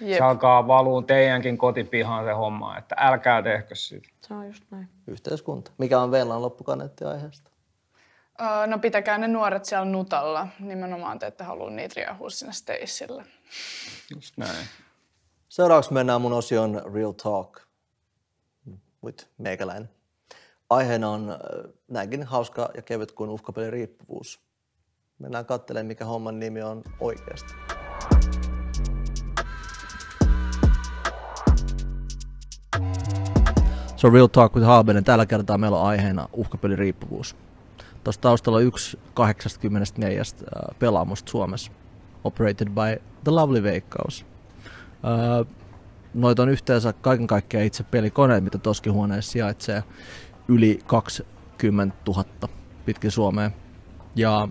Jep. Se alkaa valuu teidänkin kotipihaan se homma, että älkää tehkö sitä. Se on just näin. Yhteiskunta. Mikä on Vellan loppukaneetti aiheesta? Öö, no pitäkää ne nuoret siellä nutalla. Nimenomaan te ette halua niitä riehua sinne Stacelle. Just näin. Seuraavaksi mennään mun osion Real Talk with meikäläinen. Aiheena on äh, näinkin hauska ja kevyt kuin uhkapeliriippuvuus. Mennään katselemaan, mikä homman nimi on oikeasti. Se on Real Talk with Haabenen. Tällä kertaa meillä on aiheena uhkapeliriippuvuus. Tuossa taustalla on yksi 84 äh, pelaamusta Suomessa. Operated by The Lovely Veikkaus. Öö, noita on yhteensä kaiken kaikkiaan itse pelikoneet, mitä toskin huoneessa sijaitsee, yli 20 000 pitkin Suomeen. Ja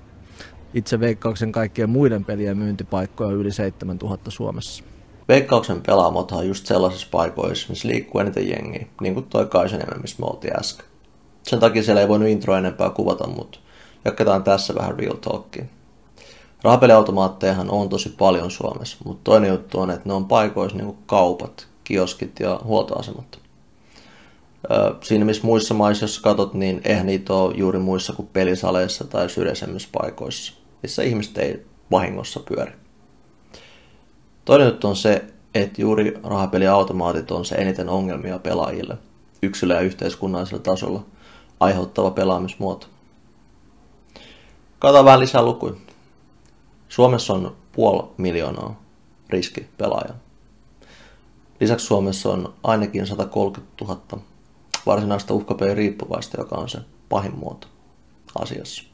Itse Veikkauksen kaikkien muiden pelien myyntipaikkoja on yli 7000 Suomessa. Veikkauksen pelaamothan on just sellaisissa paikoissa, missä liikkuu eniten jengiä, niin kuin toi Kaisaniemen, missä me oltiin äsken. Sen takia siellä ei voinut intro enempää kuvata, mutta jatketaan tässä vähän real talkia. Rahapeliautomaattejahan on tosi paljon Suomessa, mutta toinen juttu on, että ne on paikoissa niin kuin kaupat, kioskit ja huoltoasemat. Siinä missä muissa maissa, jos katsot, niin eihän niitä ole juuri muissa kuin pelisaleissa tai syrjäisemmissä paikoissa, missä ihmiset ei vahingossa pyöri. Toinen juttu on se, että juuri rahapeliautomaatit on se eniten ongelmia pelaajille, yksilö- ja yhteiskunnallisella tasolla aiheuttava pelaamismuoto. Katsotaan vähän lisää lukuja. Suomessa on puoli miljoonaa riskipelaajaa. Lisäksi Suomessa on ainakin 130 000 varsinaista uhkapelin riippuvaista, joka on se pahin muoto asiassa.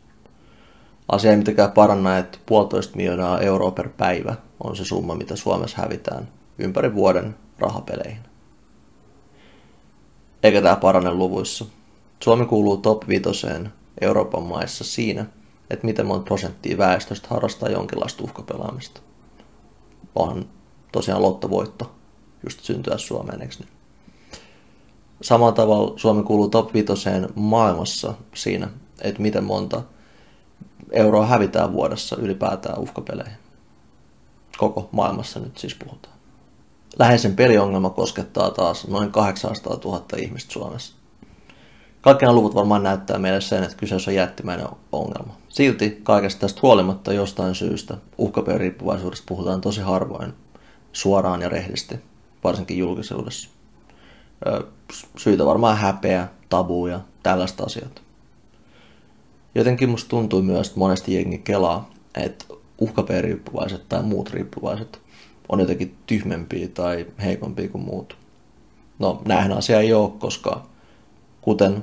Asia ei mitenkään paranna, että puolitoista miljoonaa euroa per päivä on se summa, mitä Suomessa hävitään ympäri vuoden rahapeleihin. Eikä tämä parane luvuissa. Suomi kuuluu top 5 Euroopan maissa siinä, että miten monta prosenttia väestöstä harrastaa jonkinlaista uhkapelaamista. Onhan tosiaan lottovoitto just syntyä Suomeen, eikö niin? Samalla tavalla Suomi kuuluu top 5 maailmassa siinä, että miten monta euroa hävitään vuodessa ylipäätään uhkapeleihin. Koko maailmassa nyt siis puhutaan. Läheisen peliongelma koskettaa taas noin 800 000 ihmistä Suomessa. Kaikki nämä luvut varmaan näyttää meille sen, että kyseessä on jättimäinen ongelma. Silti kaikesta tästä huolimatta jostain syystä riippuvaisuudesta puhutaan tosi harvoin suoraan ja rehdisti, varsinkin julkisuudessa. Syitä varmaan häpeä, tabu ja tällaista asiat. Jotenkin musta tuntuu myös, että monesti jengi kelaa, että uhkapeliriippuvaiset tai muut riippuvaiset on jotenkin tyhmempiä tai heikompia kuin muut. No, näinhän asia ei ole, koska kuten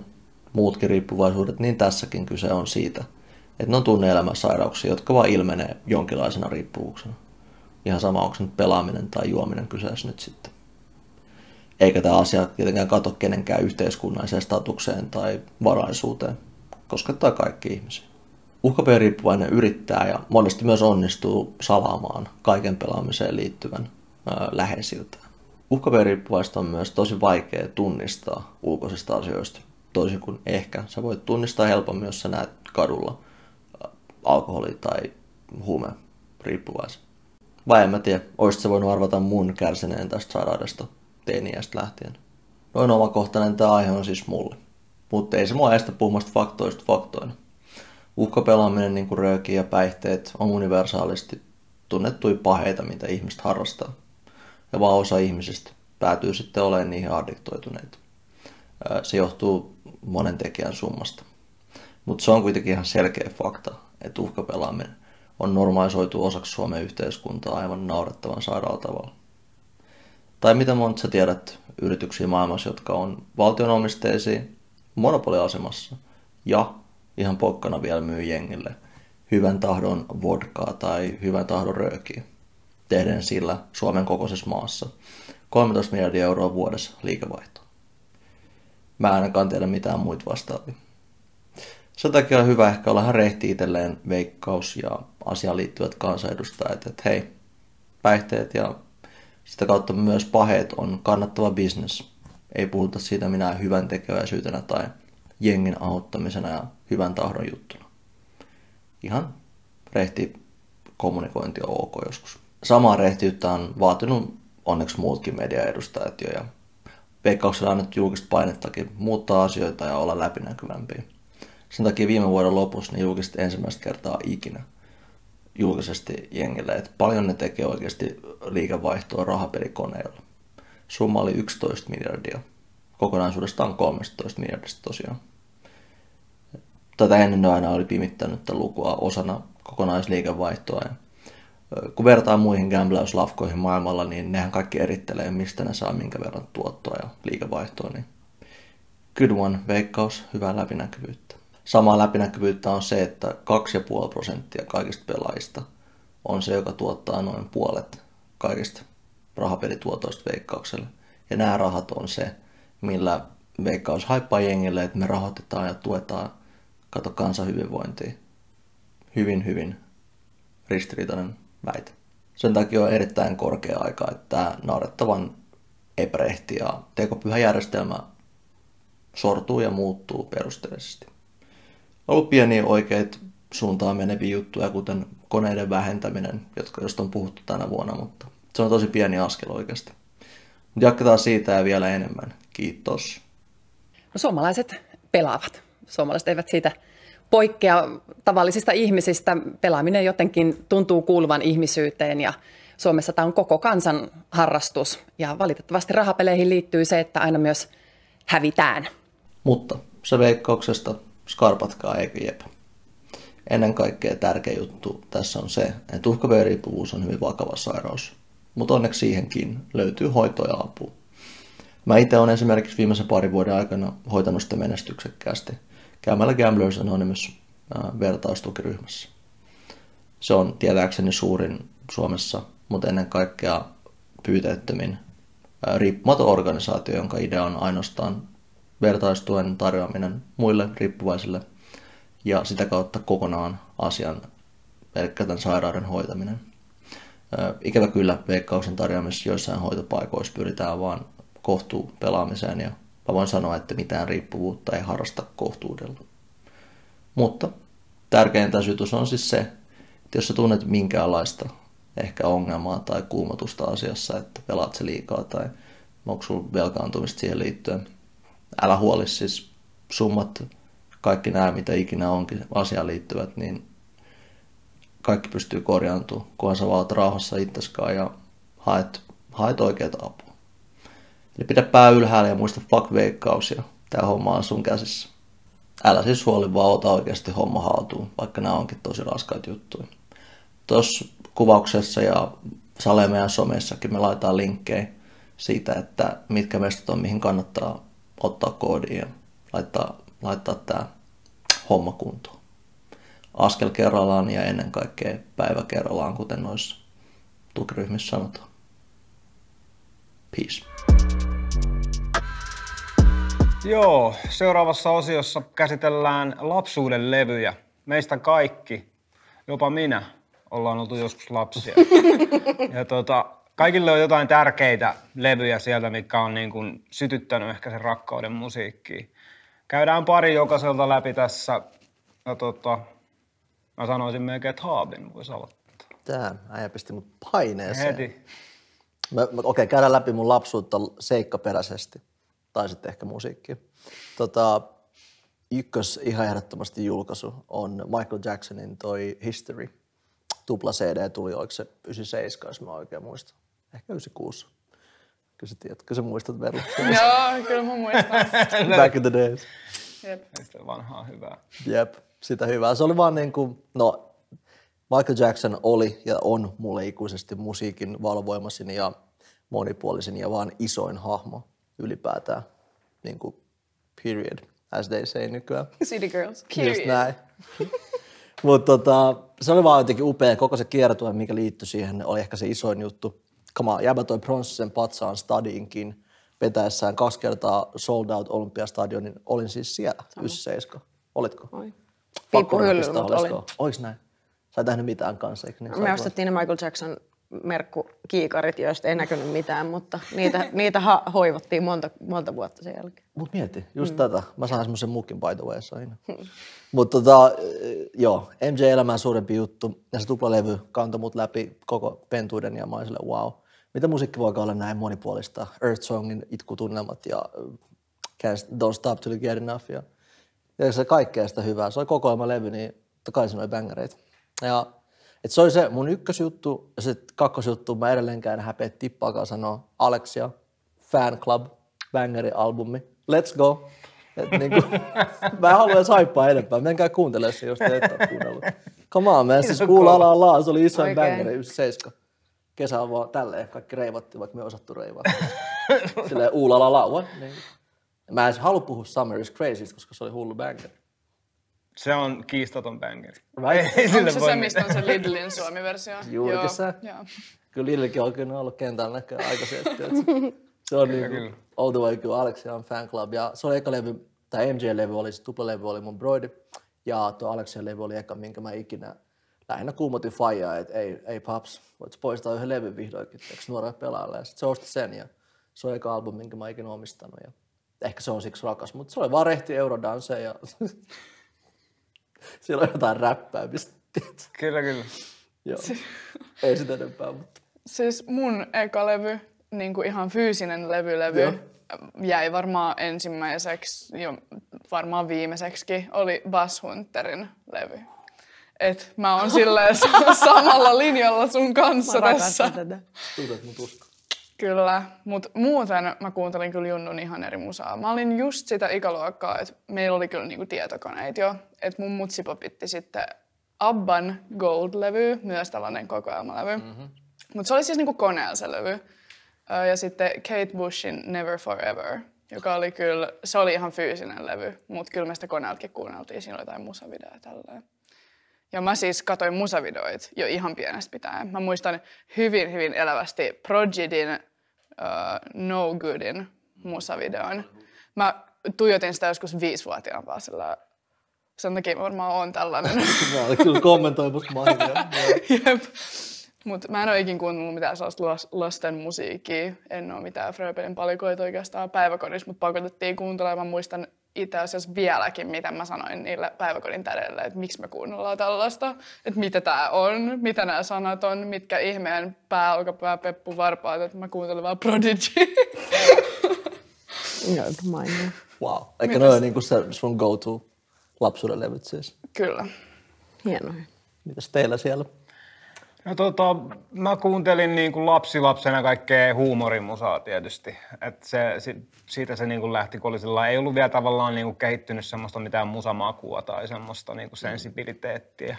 muutkin riippuvaisuudet, niin tässäkin kyse on siitä, että ne on tunne sairauksia, jotka vaan ilmenee jonkinlaisena riippuvuuksena. Ihan sama, onko nyt pelaaminen tai juominen kyseessä nyt sitten. Eikä tämä asia tietenkään kato kenenkään yhteiskunnalliseen statukseen tai varaisuuteen. Koskettaa kaikki ihmisiä. Uhkapeliriippuvainen yrittää ja monesti myös onnistuu salaamaan kaiken pelaamiseen liittyvän ää, läheisiltä. Uhkapeliriippuvaista on myös tosi vaikea tunnistaa ulkoisista asioista, toisin kuin ehkä. Sä voit tunnistaa helpommin, jos sä näet kadulla alkoholi- tai huume riippuvaisen. Vai en mä tiedä, oisit sä voinut arvata mun kärsineen tästä sairaudesta teiniästä lähtien. Noin omakohtainen tämä aihe on siis mulle. Mutta ei se mua estä puhumasta faktoista faktoina. Uhkapelaaminen, niin kuin rööki ja päihteet, on universaalisti tunnettuja paheita, mitä ihmiset harrastaa. Ja vaan osa ihmisistä päätyy sitten olemaan niihin addiktoituneita. Se johtuu monen tekijän summasta. Mutta se on kuitenkin ihan selkeä fakta, että uhkapelaaminen on normalisoitu osaksi Suomen yhteiskuntaa aivan naurettavan sairaalla tavalla. Tai mitä monta sä tiedät yrityksiä maailmassa, jotka on valtionomisteisia, monopoliasemassa ja ihan pokkana vielä myy jengille hyvän tahdon vodkaa tai hyvän tahdon röökiä, tehden sillä Suomen kokoisessa maassa 13 miljardia euroa vuodessa liikevaihtoa. Mä en ainakaan tiedä mitään muita vastaavia. Sen takia on hyvä ehkä olla rehti itselleen veikkaus ja asiaan liittyvät kansanedustajat, että hei, päihteet ja sitä kautta myös paheet on kannattava bisnes. Ei puhuta siitä minä hyvän tekeväisyytenä tai jengin auttamisena ja hyvän tahdon juttuna. Ihan rehti kommunikointi on ok joskus. Samaa rehtiyttä on vaatinut onneksi muutkin mediaedustajat jo ja veikkauksella on annettu julkista painettakin muuttaa asioita ja olla läpinäkyvämpiä. Sen takia viime vuoden lopussa ne julkiset ensimmäistä kertaa ikinä julkisesti jengille, että paljon ne tekee oikeasti liikevaihtoa rahapelikoneilla. Summa oli 11 miljardia. Kokonaisuudestaan 13 miljardista tosiaan. Tätä ennen ne aina oli pimittänyt tätä lukua osana kokonaisliikevaihtoa. Ja kun vertaa muihin gamblaus-lafkoihin maailmalla, niin nehän kaikki erittelee, mistä ne saa minkä verran tuottoa ja liikevaihtoa. Niin good one, veikkaus, hyvää läpinäkyvyyttä. Samaa läpinäkyvyyttä on se, että 2,5 prosenttia kaikista pelaajista on se, joka tuottaa noin puolet kaikista rahapelituotoista veikkaukselle. Ja nämä rahat on se, millä veikkaus haippaa jengille, että me rahoitetaan ja tuetaan kato kansan hyvinvointia hyvin, hyvin ristiriitainen väite. Sen takia on erittäin korkea aika, että tämä naurettavan eprehti ja tekopyhä järjestelmä sortuu ja muuttuu perusteellisesti. On ollut pieniä oikeita suuntaan meneviä juttuja, kuten koneiden vähentäminen, jotka, josta on puhuttu tänä vuonna, mutta se on tosi pieni askel oikeasti. Mutta jatketaan siitä ja vielä enemmän. Kiitos. No, suomalaiset pelaavat. Suomalaiset eivät siitä poikkea tavallisista ihmisistä. Pelaaminen jotenkin tuntuu kuuluvan ihmisyyteen ja Suomessa tämä on koko kansan harrastus. Ja valitettavasti rahapeleihin liittyy se, että aina myös hävitään. Mutta se veikkauksesta skarpatkaa eikö jep. Ennen kaikkea tärkeä juttu tässä on se, että uhkaveriippuvuus on hyvin vakava sairaus. Mutta onneksi siihenkin löytyy hoitoa ja apua. Mä itse olen esimerkiksi viimeisen parin vuoden aikana hoitanut sitä menestyksekkäästi käymällä Gamblers Anonymous vertaustukiryhmässä. Se on tietääkseni suurin Suomessa, mutta ennen kaikkea pyyteettömin riippumaton organisaatio, jonka idea on ainoastaan vertaistuen tarjoaminen muille riippuvaisille ja sitä kautta kokonaan asian, eli tämän sairauden hoitaminen. Ikävä kyllä veikkauksen tarjoamisessa joissain hoitopaikoissa pyritään vain kohtuu pelaamiseen ja mä voin sanoa, että mitään riippuvuutta ei harrasta kohtuudella. Mutta tärkein sytys on siis se, että jos sä tunnet minkäänlaista ehkä ongelmaa tai kuumotusta asiassa, että pelaat se liikaa tai onko sulla velkaantumista siihen liittyen, älä huoli siis summat, kaikki nämä mitä ikinä onkin asiaan liittyvät, niin kaikki pystyy korjaantumaan, kunhan sä vaan rauhassa itseskaan ja haet, haet oikeat apua. Eli pidä pää ylhäällä ja muista fuck veikkaus ja tää homma on sun käsissä. Älä siis huoli, vaan ota oikeasti homma haltuun, vaikka nämä onkin tosi raskaat juttuja. Tuossa kuvauksessa ja Saleme ja somessakin me laitetaan linkkejä siitä, että mitkä mestat on, mihin kannattaa ottaa koodi ja laittaa, laittaa tämä homma kuntoon. Askel kerrallaan ja ennen kaikkea päivä kerrallaan, kuten noissa tukiryhmissä sanotaan. Peace. Joo, seuraavassa osiossa käsitellään lapsuuden levyjä. Meistä kaikki, jopa minä, ollaan oltu joskus lapsia. Ja tota, kaikille on jotain tärkeitä levyjä sieltä, mikä on niin kuin sytyttänyt ehkä sen rakkauden musiikkiin. Käydään pari jokaiselta läpi tässä. Ja tota, mä sanoisin melkein, että Haabin voisi aloittaa. Tää äijä pisti mut paineeseen. Heti. Mä, mä, okei, okay, käydään läpi mun lapsuutta seikkaperäisesti. Tai sitten ehkä musiikki. Tota, ykkös ihan ehdottomasti julkaisu on Michael Jacksonin toi History. Tupla CD tuli, oliko se 97, jos mä oikein muistan. Ehkä 96. Kyllä sä tiedät, kyllä sä muistat Verla. Joo, kyllä mä muistan. Back in the days. Jep. Sitä vanhaa hyvää. Jep, sitä hyvää. Se oli vaan niin kuin, no Michael Jackson oli ja on mulle ikuisesti musiikin valvoimasin ja monipuolisin ja vaan isoin hahmo ylipäätään. Niin kuin period, as they say nykyään. City Girls. Just näin. Mutta tota, se oli vaan jotenkin upea. Koko se kiertue, mikä liittyi siihen, oli ehkä se isoin juttu. On, jäbä toi pronssisen patsaan stadinkin vetäessään kaksi kertaa sold out Olympiastadionin. Olin siis siellä, 97. Olitko? Oi. Piippuhyllyllä, mutta olin. Olis näin? Sä et nähnyt mitään kanssa, eikö niin? Me ostettiin ne Michael Jackson merkkukiikarit, joista ei näkynyt mitään, mutta niitä, niitä ha- hoivattiin monta, monta vuotta sen jälkeen. Mut mieti, just mm. tätä. Mä sain semmoisen mukin by the way aina. Mutta tota, eh, joo, MJ elämän suurempi juttu. Ja se tuplalevy kantoi mut läpi koko pentuuden ja mä olin sille, wow. Mitä musiikki voi olla näin monipuolista? Earth Songin itkutunnelmat ja Can't, Don't Stop Till You Get Enough. Ja, ja se kaikkea sitä hyvää. Se oli kokoelmalevy, niin totta kai siinä oli bängereitä. Ja et se oli se mun ykkösjuttu ja sitten kakkosjuttu, mä edelleenkään en häpeä tippaakaan sanoa Alexia, Fan Club, bangeri-albumi, let's go. Et niinku, mä en halua edes haippaa enempää, menkää kuuntelemaan se, jos te ette ole kuunnellut. Come on, man, siis kuulla la la, se oli isoin bangeri, 97. Kesä on vaan tälleen, kaikki reivattiin, vaikka me osattu reivaa. Silleen uulala laua. Niin. Mä en edes halua puhua Summer is Crazy, koska se oli hullu bangeri. Se on kiistaton bangeri. Right? Ei Onko se voi se, mistä on se Lidlin Suomi-versio? Juurikissa. Joo. Kyllä Lillekin on kyllä ollut kentällä näköjään aikaisemmin. Se on niin kyllä. kuin all the way kyllä Alexian fan club. Ja se oli eka levy, tai MJ-levy oli, se tuplalevy oli mun broidi. Ja tuo Alexian levy oli eka, minkä mä ikinä lähinnä kuumotin faijaa, että ei, ei paps, voit poistaa yhden levyn vihdoinkin, eikö nuorelle pelaajalle. Ja sitten se osti sen ja se on eka albumi, minkä mä ikinä omistanut. Ja ehkä se on siksi rakas, mutta se oli vaan rehti Eurodance ja siellä on jotain räppäämistä. Kyllä, kyllä. Joo. Ei sitä enempää, mutta Siis mun eka levy, niin kuin ihan fyysinen levy-levy, Joo. jäi varmaan ensimmäiseksi, jo varmaan viimeiseksi, oli Bass Hunterin levy. Et mä oon silleen sa- samalla linjalla sun kanssa Mä tässä. tätä. tunnet mut usko. Kyllä, mutta muuten mä kuuntelin kyllä Junnun ihan eri musaa. Mä olin just sitä ikäluokkaa, että meillä oli kyllä niinku tietokoneet jo. Että mun mutsi popitti sitten Abban Gold-levy, myös tällainen kokoelmalevy. Mm-hmm. Mutta se oli siis niinku koneella se levy. Ja sitten Kate Bushin Never Forever, joka oli kyllä, se oli ihan fyysinen levy, mutta kyllä me sitä koneeltakin kuunneltiin, siinä oli jotain musavideoja tälleen. Ja mä siis katoin musavideoit jo ihan pienestä pitäen. Mä muistan hyvin, hyvin elävästi Prodigy'n uh, No Goodin musavideon. Mä tuijotin sitä joskus viisivuotiaan vaan sillä sen takia mä varmaan oon tällainen. Mä olin kyllä kommentoimassa mainia. Jep. Mutta mä en ole ikin kuunnellut mitään sellaista las- lasten musiikkia. En ole mitään Fröbelin palikoita oikeastaan päiväkodissa, mutta pakotettiin kuuntelemaan. Mä muistan itse asiassa vieläkin, mitä mä sanoin niille päiväkodin tädelle, että miksi me kuunnellaan tällaista, että mitä tää on, mitä nämä sanat on, mitkä ihmeen pääolkapää peppu varpaat, että mä kuuntelen vaan Prodigy. Joo, mainio. Wow. Eikä ne ole niinku se sun go-to lapsuuden levyt siis. Kyllä. Hienoja. Mitäs teillä siellä? No tota, mä kuuntelin niin kuin lapsilapsena kaikkea huumorimusaa tietysti. Et se, si, siitä se niin kuin lähti, kun oli ei ollut vielä tavallaan niin kuin kehittynyt semmoista mitään musamakua tai semmoista niin kuin sensibiliteettiä.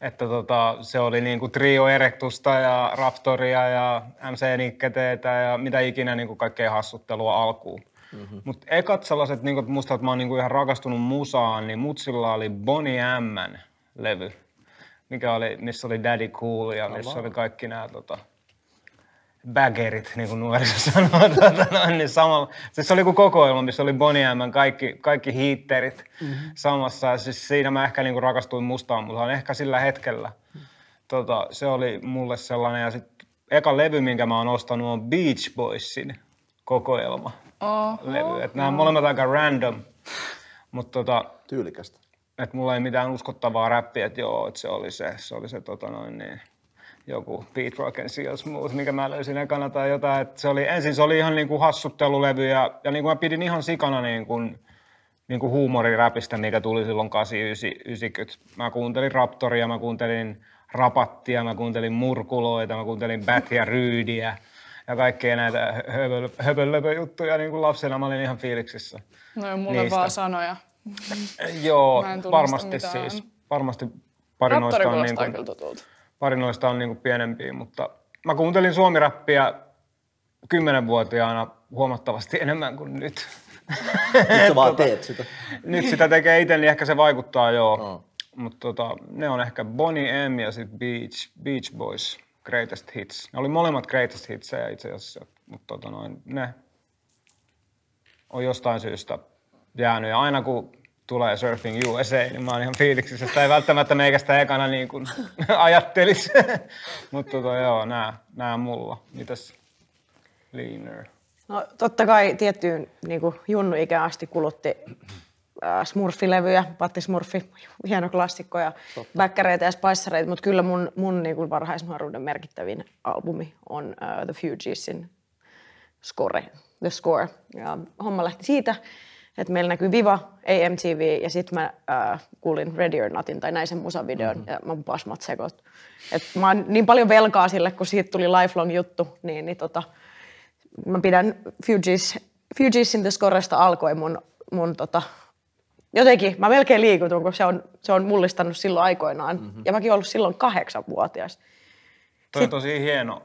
Että tota, se oli niin kuin Trio Erectusta ja Raptoria ja MC Nikketeitä ja mitä ikinä niin kuin kaikkea hassuttelua alkuun. Mm-hmm. Mutta ekat sellaiset, niin kuin, musta että mä oon niin kuin ihan rakastunut musaan, niin mutsilla oli Bonnie M levy mikä oli, missä oli Daddy Cool ja missä oli kaikki nämä tota, baggerit, niin kuin nuoriso sanoo. Tota, noin, niin samalla, siis se oli kuin kokoelma, missä oli Bonnie M kaikki, kaikki hiitterit mm-hmm. samassa. Ja siis siinä mä ehkä niin kuin rakastuin mustaan musaan, ehkä sillä hetkellä. Tota, se oli mulle sellainen. Ja sitten eka levy, minkä mä oon ostanut, on Beach Boysin kokoelma. Oho. Levy. Et nämä on molemmat aika random. Mutta tota, Tyylikästä. Että mulla ei mitään uskottavaa räppiä, että joo, että se oli se, se oli se tota noin niin, joku Beat Rock and Seal Smooth, mikä mä löysin ekana tai jotain. Että se oli, ensin se oli ihan niin kuin hassuttelulevy ja, ja niin kuin mä pidin ihan sikana niin kuin, niin kuin huumoriräpistä, mikä tuli silloin 89-90. Mä kuuntelin Raptoria, mä kuuntelin Rapattia, mä kuuntelin Murkuloita, mä kuuntelin Batia Ryydiä ja kaikkea näitä höpölöpöjuttuja niin kuin lapsena. Mä olin ihan fiiliksissä. No ja mulle Niistä. vaan sanoja. Joo, varmasti mitään. siis. Varmasti pari noista on, niin kuin, pari noista on niin kuin pienempiä, mutta mä kuuntelin suomiräppiä kymmenenvuotiaana huomattavasti enemmän kuin nyt. Nyt sä vaan teet sitä. nyt sitä tekee itse, niin ehkä se vaikuttaa joo. Oh. Mutta tota, ne on ehkä Bonnie M ja sitten Beach, Beach Boys Greatest Hits. Ne oli molemmat Greatest Hitsejä itse asiassa, mutta tota noin, ne on jostain syystä jäänyt. Ja aina kun tulee Surfing USA, niin mä oon ihan fiiliksissä. Sitä ei välttämättä meikä sitä ekana niin kuin ajattelisi. mutta tota, joo, nää, nää mulla. Mitäs Leaner? No totta kai tiettyyn niin kuin Junnu ikään asti kulutti äh, Smurfilevyjä, Patti Smurfi, hieno klassikko ja bäkkäreitä ja spicereita, mutta kyllä mun, mun niin kuin varhaisnuoruuden merkittävin albumi on uh, The Fugeesin Score, The Score. Ja homma lähti siitä, että meillä näkyy Viva, ei MTV, ja sitten mä äh, kuulin Ready or Notin tai näin sen musavideon, mm-hmm. ja mä pasmat sekot. Et mä oon niin paljon velkaa sille, kun siitä tuli lifelong juttu, niin, niin tota, mä pidän Fugees, Fugeesin The Scoresta alkoi mun, mun tota, jotenkin, mä melkein liikutun, kun se on, se on mullistanut silloin aikoinaan. Mm-hmm. Ja mäkin ollut silloin kahdeksanvuotias. Toi on tosi hieno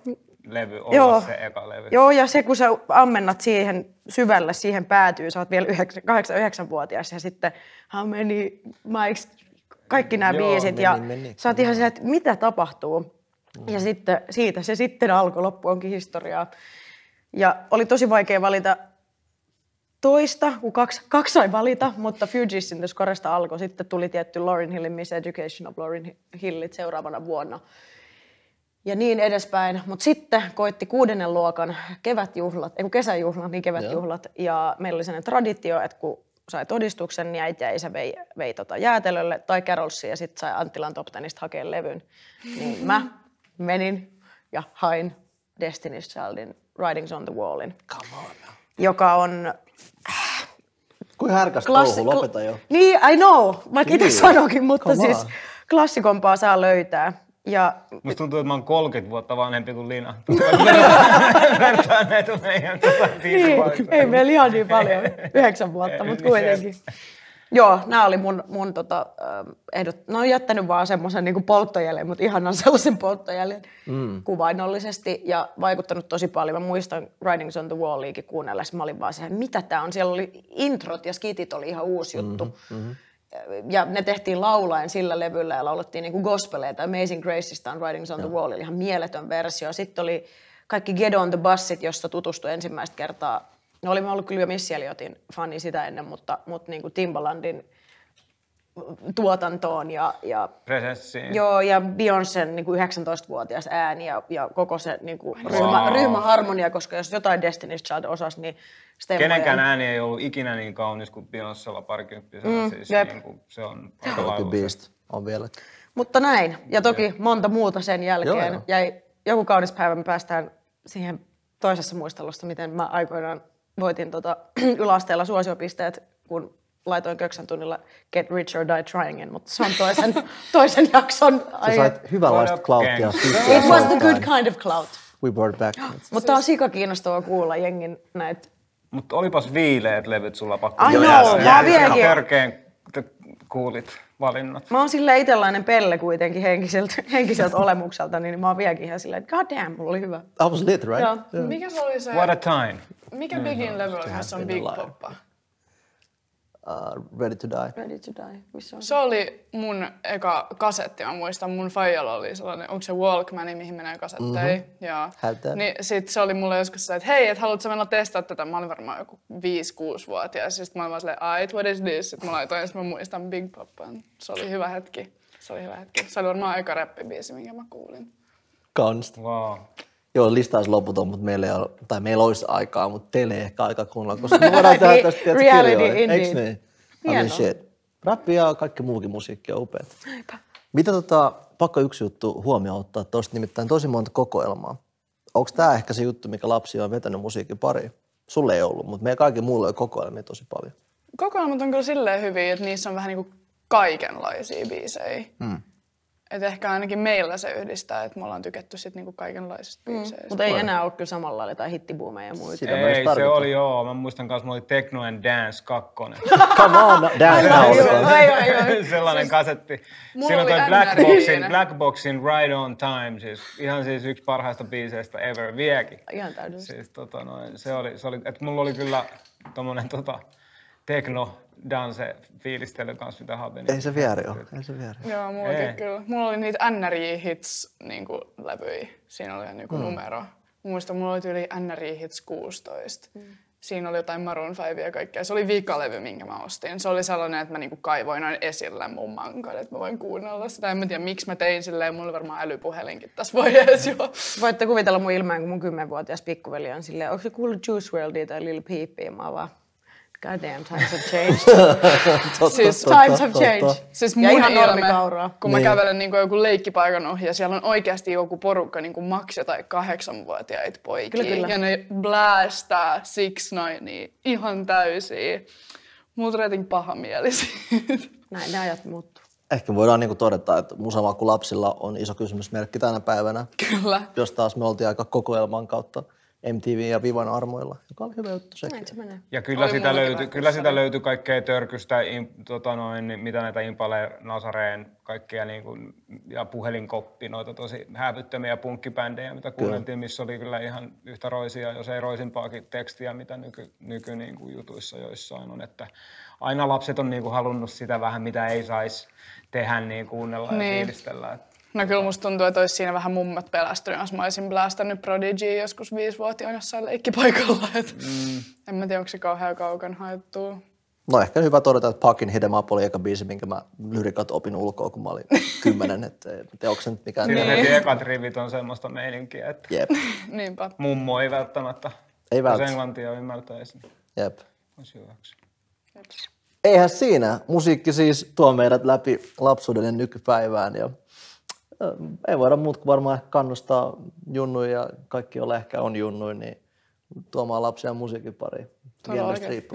levy olla Joo. se eka levy. Joo, ja se kun sä ammennat siihen syvälle, siihen päätyy, sä oot vielä 8-9-vuotias ja sitten how many mics, kaikki nämä Joo, biisit meni, ja meni. sä oot ihan se, että mitä tapahtuu. Ja sitten siitä se sitten alkoi, loppu onkin historiaa. Ja oli tosi vaikea valita toista, kun kaksi, kaksi sai valita, mutta Fugees in the Scoresta alkoi. Sitten tuli tietty Lauryn Hillin Miss Education of Lauryn Hillit seuraavana vuonna. Ja niin edespäin. Mutta sitten koitti kuudennen luokan kevätjuhlat, ei kun kesäjuhlat, niin kevätjuhlat. Ja meillä oli sellainen traditio, että kun sai todistuksen, niin äiti ja isä vei, vei tota jäätelölle tai Carolsiin ja sitten sai Anttilan Top Tenista hakea levyn. Niin mä menin ja hain Destiny's Childin Writings on the Wallin. Come on. Joka on Kuin härkäs klassi- touhu, lopeta jo. Niin, I know, vaikka itse Niin. sanokin, mutta Come siis on. klassikompaa saa löytää. Ja Musta tuntuu, että mä oon 30 vuotta vanhempi kuin Lina. Vertaa näitä meidän tota, niin, ei meillä ihan niin paljon, yhdeksän vuotta, mutta kuitenkin. Joo, nämä oli mun, mun tota, ehdot. Ne on jättänyt vaan semmoisen niin polttojäljen, mutta ihanan sellaisen polttojäljen mm. kuvainnollisesti ja vaikuttanut tosi paljon. Mä muistan Writings on the Walliikin kuunnellessa, mä olin vaan siihen, mitä tää on. Siellä oli introt ja skitit oli ihan uusi juttu. Mm-hmm. Ja ne tehtiin laulaen sillä levyllä ja laulettiin niin gospeleita. Amazing Graceista on Writings on the Wall, oli ihan mieletön versio. Sitten oli kaikki Get on the Bussit, josta tutustui ensimmäistä kertaa. No olin mä ollut kyllä jo Elliotin fani sitä ennen, mutta, mutta niin kuin Timbalandin tuotantoon ja, ja Presenssiin. Joo, ja Beyoncén niin kuin 19-vuotias ääni ja, ja koko se niin kuin ryhmä, Wow. ryhmäharmonia, koska jos jotain Destiny's Child osasi, niin ei Kenenkään ääni ei ollut ikinä niin kaunis kuin Beyoncella parikymppisenä. Mm, siis jep. niin kuin, se on aika. Beast on vielä. Mutta näin, ja toki monta muuta sen jälkeen. Joo, joo. Jäi joku kaunis päivä, me päästään siihen toisessa muistelussa, miten mä aikoinaan voitin tota, yläasteella suosiopisteet, kun laitoin köksän tunnilla Get Rich or Die Tryingin, mutta se on toisen, toisen jakson Sä sait hyvänlaista sisään It was the good kind of clout. We brought back. Mutta on sika kiinnostavaa kuulla jengin näitä Mutta olipas viileet levyt sulla pakko. Ai jäädä. mä vieläkin- Törkeen te kuulit valinnat. Mä oon silleen itellainen pelle kuitenkin henkiseltä, henkiseltä olemukselta, niin mä oon vieläkin ihan silleen, että god damn, mulla oli hyvä. That was lit, right? Joo. Mikä se oli se, What a time. mikä Bigin levy oli, jossa on been Big. Poppa? Uh, ready to die. Ready to die. Missä on? Se oli mun eka kasetti, mä muistan. Mun faijalla oli sellainen, onko se Walkman, mihin menee kasetteja. Mm-hmm. Ja, that. niin sit se oli mulle joskus se, että hei, et haluatko mennä testaa tätä? Mä olin varmaan joku 5-6-vuotias. Sitten mä olin vaan silleen, ait, what is this? Sitten mä laitoin, sit mä muistan Big Poppan. Se oli hyvä hetki. Se oli hyvä hetki. Se oli varmaan aika räppibiisi, minkä mä kuulin. Kaunista. Wow. Joo, lista olisi loputon, mutta meillä, ei ole, tai meillä olisi aikaa, mutta teille ei ehkä aikaa kuunnella, koska me voidaan tehdä tästä Reality, kirjoja. Eiks niin? I mean, shit. Rappi ja kaikki muukin musiikki on upeat. Mitä tota, pakko yksi juttu huomioon ottaa tuosta, nimittäin tosi monta kokoelmaa. Onko tämä ehkä se juttu, mikä lapsi on vetänyt musiikin pariin? Sulle ei ollut, mutta meidän kaikki muulle on kokoelmia tosi paljon. Kokoelmat on kyllä silleen hyviä, että niissä on vähän niinku kaikenlaisia biisejä. Mm. Et ehkä ainakin meillä se yhdistää, että me ollaan tykätty sit niinku kaikenlaisista biiseistä. Mutta ei enää ole kyllä samalla lailla jotain hittibuumeja ja muita. Sitä Ei, se oli joo. Mä muistan kanssa, mulla oli Techno and Dance 2. Come on, dance now. ai, ai, ai. Sellainen kasetti. Siinä on oli toi Black. Boxin, Black Boxin Ride on Time, siis ihan siis yksi parhaista biiseistä ever vieläkin. Ihan täydellistä. Siis tota noin, se oli, se oli, että mulla oli kyllä tommonen tota, techno dance fiilistely kanssa, mitä halutin. Ei se vieri ole, ei se vieri. Joo, mullakin Ei. kyllä. Mulla oli niitä NRJ Hits niinku, levyjä. Siinä oli niinku mm. numero. Muistan, mulla oli yli NRJ Hits 16. Mm. Siinä oli jotain Maroon 5 ja kaikkea. Se oli viikalevy, minkä mä ostin. Se oli sellainen, että mä niinku kaivoin aina esille mun mankan, että mä voin kuunnella sitä. En mä tiedä, miksi mä tein silleen. Mulla oli varmaan älypuhelinkin tässä vaiheessa jo. Voitte kuvitella mun ilmeen, kun mun kymmenvuotias pikkuveli on silleen, onko se kuullut Juice WRLDia tai Lil Peepia? Mä vaan, god damn, times have changed. Siis times have changed. Siis ja mun ihan ilme, normikauraa. kun mä Niin. kävelen niin joku leikkipaikan ohi ja siellä on oikeasti joku porukka niin maks tai kahdeksanvuotiaita poikia. Kyllä, kyllä. Ja ne blästää Six Ninea ihan täysiä. Mulla tuli jotenkin paha mieli siitä. Näin ne ajat muuttuu. Ehkä voidaan niinku todeta, että musamaku lapsilla on iso kysymysmerkki tänä päivänä. Kyllä. Jos taas me oltiin aika kokoelman kautta MTV ja Vivan armoilla, joka oli hyvä juttu sekin. Näin se menee. Ja kyllä Oli sitä, löytyi, kyllä sitä löytyi kaikkea törkystä, im, tota noin, niin mitä näitä Impale, Nazareen, kaikkia niin kuin, ja puhelinkoppi, noita tosi hävyttömiä punkkibändejä, mitä kuunneltiin, missä oli kyllä ihan yhtä roisia, jos ei roisimpaakin tekstiä, mitä nyky, nyky niin kuin jutuissa joissain on. Että aina lapset on niin kuin halunnut sitä vähän, mitä ei saisi tehdä, niin kuunnella ja Niin. fiilistellä. Että No kyllä musta tuntuu, että olisi siinä vähän mummat pelästynyt, jos mä olisin blästänyt Prodigy joskus viisivuotiaana jossain leikkipaikalla. Et mm. En mä tiedä, onko se kauhean kaukan haettua. No ehkä hyvä todeta, että Pakin Hidem Up oli eka biisi, minkä mä lyrikat opin ulkoa, kun mä olin kymmenen. Että en tiedä, onko se nyt mikään... Siinä heti ekat rivit on semmoista meininkiä, että Jep, Niinpä. mummo ei välttämättä, ei jos välttämättä. englantia ymmärtäisi, Jep. olisi hyväksi. Eihän siinä. Musiikki siis tuo meidät läpi lapsuuden ja nykypäivään. Ja, ei voida muut kuin varmaan ehkä kannustaa junnuja ja kaikki, joilla ehkä on junnuja, niin tuomaan lapsia musiikin pariin.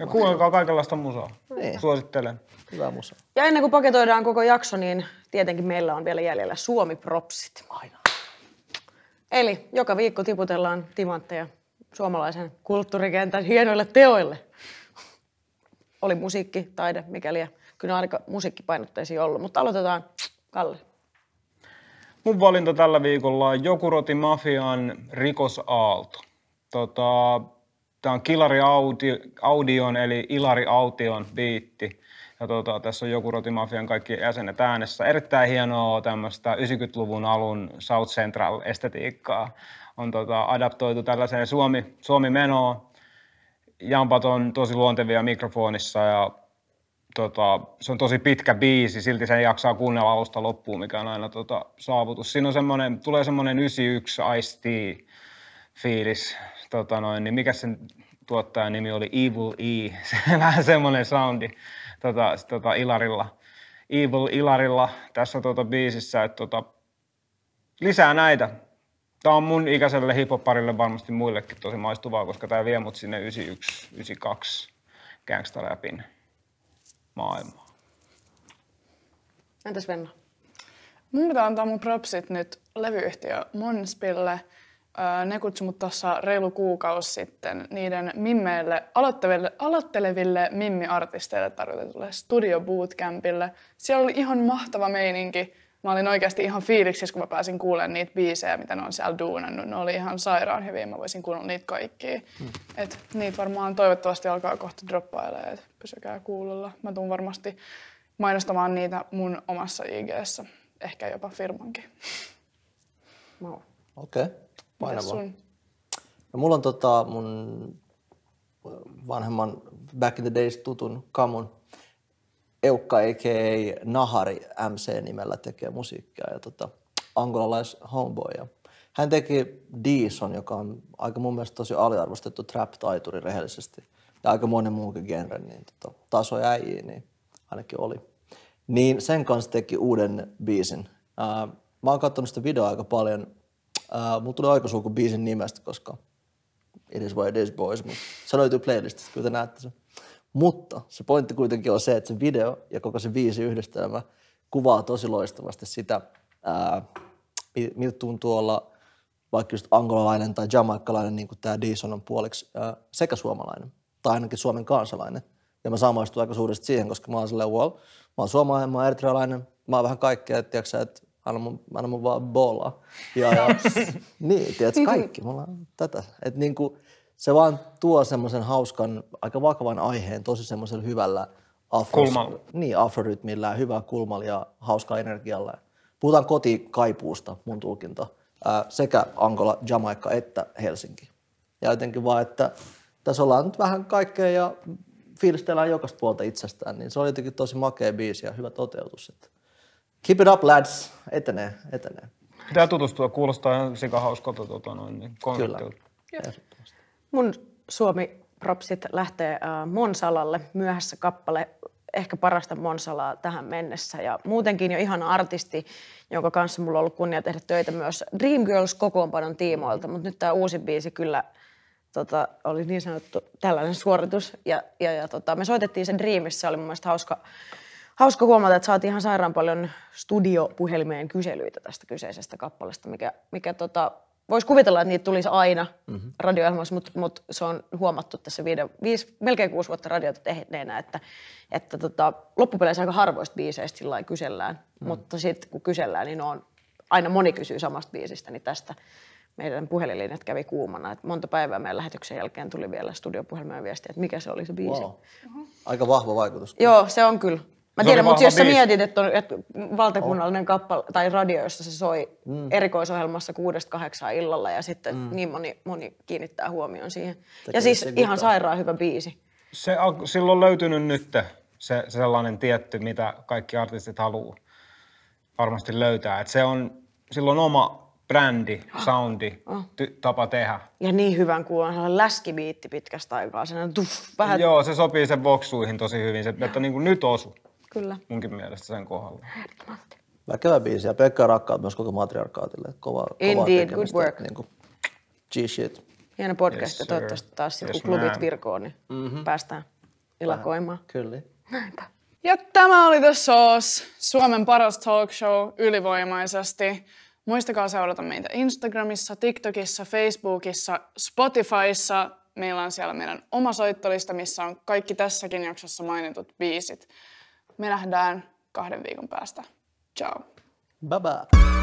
Ja kuunnelkaa kaikenlaista musaa. Niin. Suosittelen. Hyvä musa. Ja ennen kuin paketoidaan koko jakso, niin tietenkin meillä on vielä jäljellä Suomi-propsit. Aina. Eli joka viikko tiputellaan timantteja suomalaisen kulttuurikentän hienoille teoille. Oli musiikki, taide, mikäli. Kyllä aika musiikkipainotteisia ollut, mutta aloitetaan Kalle. Mun valinta tällä viikolla on Jokuroti Mafian Rikosaalto. Tota, Tämä on Kilari Audi, Audion eli Ilari Aution biitti. Ja tota, tässä on Jokuroti Mafian kaikki jäsenet äänessä. Erittäin hienoa tämmöistä 90-luvun alun South Central-estetiikkaa. On tota, adaptoitu tällaiseen Suomi, Suomi-menoon. Jampat on tosi luontevia mikrofonissa ja tota, se on tosi pitkä biisi, silti sen jaksaa kuunnella alusta loppuun, mikä on aina tota, saavutus. Siinä on semmoinen, tulee semmoinen 91 Ice fiilis, tota noin, niin mikä sen tuottajan nimi oli Evil E, se vähän semmoinen soundi tota, tota Ilarilla. Evil Ilarilla tässä tota biisissä, että tota, lisää näitä. Tämä on mun ikäiselle hiphopparille varmasti muillekin tosi maistuvaa, koska tämä vie mut sinne 91, 92 gangsta-rapin maailmaan. Entäs Venna? Mun pitää antaa mun propsit nyt levyyhtiö Monspille. Ne kutsui mut tuossa reilu kuukausi sitten niiden mimmeille, aloitteleville, aloitteleville mimmi-artisteille tarkoitetulle Studio Bootcampille. Siellä oli ihan mahtava meininki. Mä olin oikeasti ihan fiiliksissä, kun mä pääsin kuulemaan niitä biisejä, mitä ne on siellä duunannut. Ne oli ihan sairaan hyviä, mä voisin kuunnella niitä kaikkia. Mm. Et niitä varmaan toivottavasti alkaa kohta droppailemaan, et pysykää kuulolla. Mä tuun varmasti mainostamaan niitä mun omassa IGssä, ehkä jopa firmankin. Mau. Okei, okay. Painavaa. No, mulla on tota mun vanhemman Back in the Days tutun Kamun Eukka a.k.a. Nahari MC-nimellä tekee musiikkia ja tota, angolalais homeboy. Ja hän teki Deeson, joka on aika mun mielestä tosi aliarvostettu trap-taituri rehellisesti. Ja aika monen muunkin genre, niin tota, taso äijiä, niin ainakin oli. Niin sen kanssa teki uuden biisin. Ää, mä oon katsonut sitä videoa aika paljon. Mulla tuli aikasulku biisin nimestä, koska it is what it is boys, mutta se löytyy playlistista, kyllä te näette sen. Mutta se pointti kuitenkin on se, että se video ja koko se biisi yhdistelmä kuvaa tosi loistavasti sitä, ää, mi- miltä tuntuu olla vaikka just angolalainen tai jamaikkalainen, niin kuin tämä Deeson on puoliksi, ää, sekä suomalainen, tai ainakin Suomen kansalainen. Ja mä samaistun aika suuresti siihen, koska mä oon silleen, well, mä oon suomalainen, mä oon eritrealainen, mä oon vähän kaikkea, että tiedätkö sä, että anna mun, anna mun vaan bolla. Ja, ja niin, tiedätkö, kaikki, me ollaan tätä. Että niin kuin, se vaan tuo semmoisen hauskan, aika vakavan aiheen tosi semmoisella hyvällä afro, Kulmalla. Niin, afrorytmillä ja hyvää kulmalla ja hauskaa energialla. Puhutaan kotikaipuusta, mun tulkinta, ää, sekä Angola, Jamaikka että Helsinki. Ja jotenkin vaan, että tässä ollaan nyt vähän kaikkea ja fiilistellään jokaista puolta itsestään, niin se oli jotenkin tosi makea biisi ja hyvä toteutus. Että keep it up lads, etenee, etenee. Pitää tutustua, kuulostaa ihan sikahauskalta tota noin, niin Kyllä. konseptilta. Mun Suomi-propsit lähtee äh, Monsalalle, myöhässä kappale, ehkä parasta Monsalaa tähän mennessä. Ja muutenkin jo ihan artisti, jonka kanssa mulla on ollut kunnia tehdä töitä myös Dreamgirls kokoonpanon tiimoilta, mutta nyt tämä uusi biisi kyllä tota, oli niin sanottu tällainen suoritus. Ja, ja, ja tota, me soitettiin sen Dreamissa, oli mun mielestä hauska, hauska huomata, että saatiin ihan sairaan paljon studiopuhelimeen kyselyitä tästä kyseisestä kappaleesta, mikä, mikä tota, voisi kuvitella, että niitä tulisi aina mm-hmm. radio-ohjelmassa, mutta mut se on huomattu tässä viiden, viisi, melkein kuusi vuotta radiota tehneenä, että, että tota, loppupeleissä aika harvoista biiseistä sillä kysellään, mm. mutta sitten kun kysellään, niin on, aina moni kysyy samasta biisistä, niin tästä meidän puhelinlinjat kävi kuumana. Et monta päivää meidän lähetyksen jälkeen tuli vielä studiopuhelimeen viestiä, että mikä se oli se biisi. Wow. Aika vahva vaikutus. Joo, se on kyllä. Mä Se tiedän, mutta jos sä mietit, että on että valtakunnallinen kappale tai radio, jossa se soi mm. erikoisohjelmassa kuudesta kahdeksaan illalla ja sitten mm. niin moni, moni kiinnittää huomioon siihen. Tekee ja siis se ihan good. sairaan hyvä biisi. Se, on- sillä on löytynyt nyt se, se sellainen tietty, mitä kaikki artistit haluaa varmasti löytää. Et se on, sillä on oma brändi, soundi, ty, tapa tehdä. Ja niin hyvän kuulon, sellainen läskibiitti pitkästä aikaa, sellainen tuff, vähän, Joo, se sopii sen boksuihin tosi hyvin. Se, että niin kuin nyt osu kyllä. munkin mielestä sen kohdalla. Väkevä biisi ja Pekka rakkaat myös koko matriarkaatille. Kova, Indeed, tekemistä, good work. Niin kuin G-shit. Hieno podcast Yes, ja toivottavasti taas Yes, kun klubit ma'am. virkoo, niin mm-hmm. päästään ilakoimaan. Kyllä. Ja tämä oli The Sauce, Suomen paras talk show ylivoimaisesti. Muistakaa seurata meitä Instagramissa, TikTokissa, Facebookissa, Spotifyssa. Meillä on siellä meidän oma soittolista, missä on kaikki tässäkin jaksossa mainitut biisit. Me nähdään kahden viikon päästä. Ciao. Bye bye.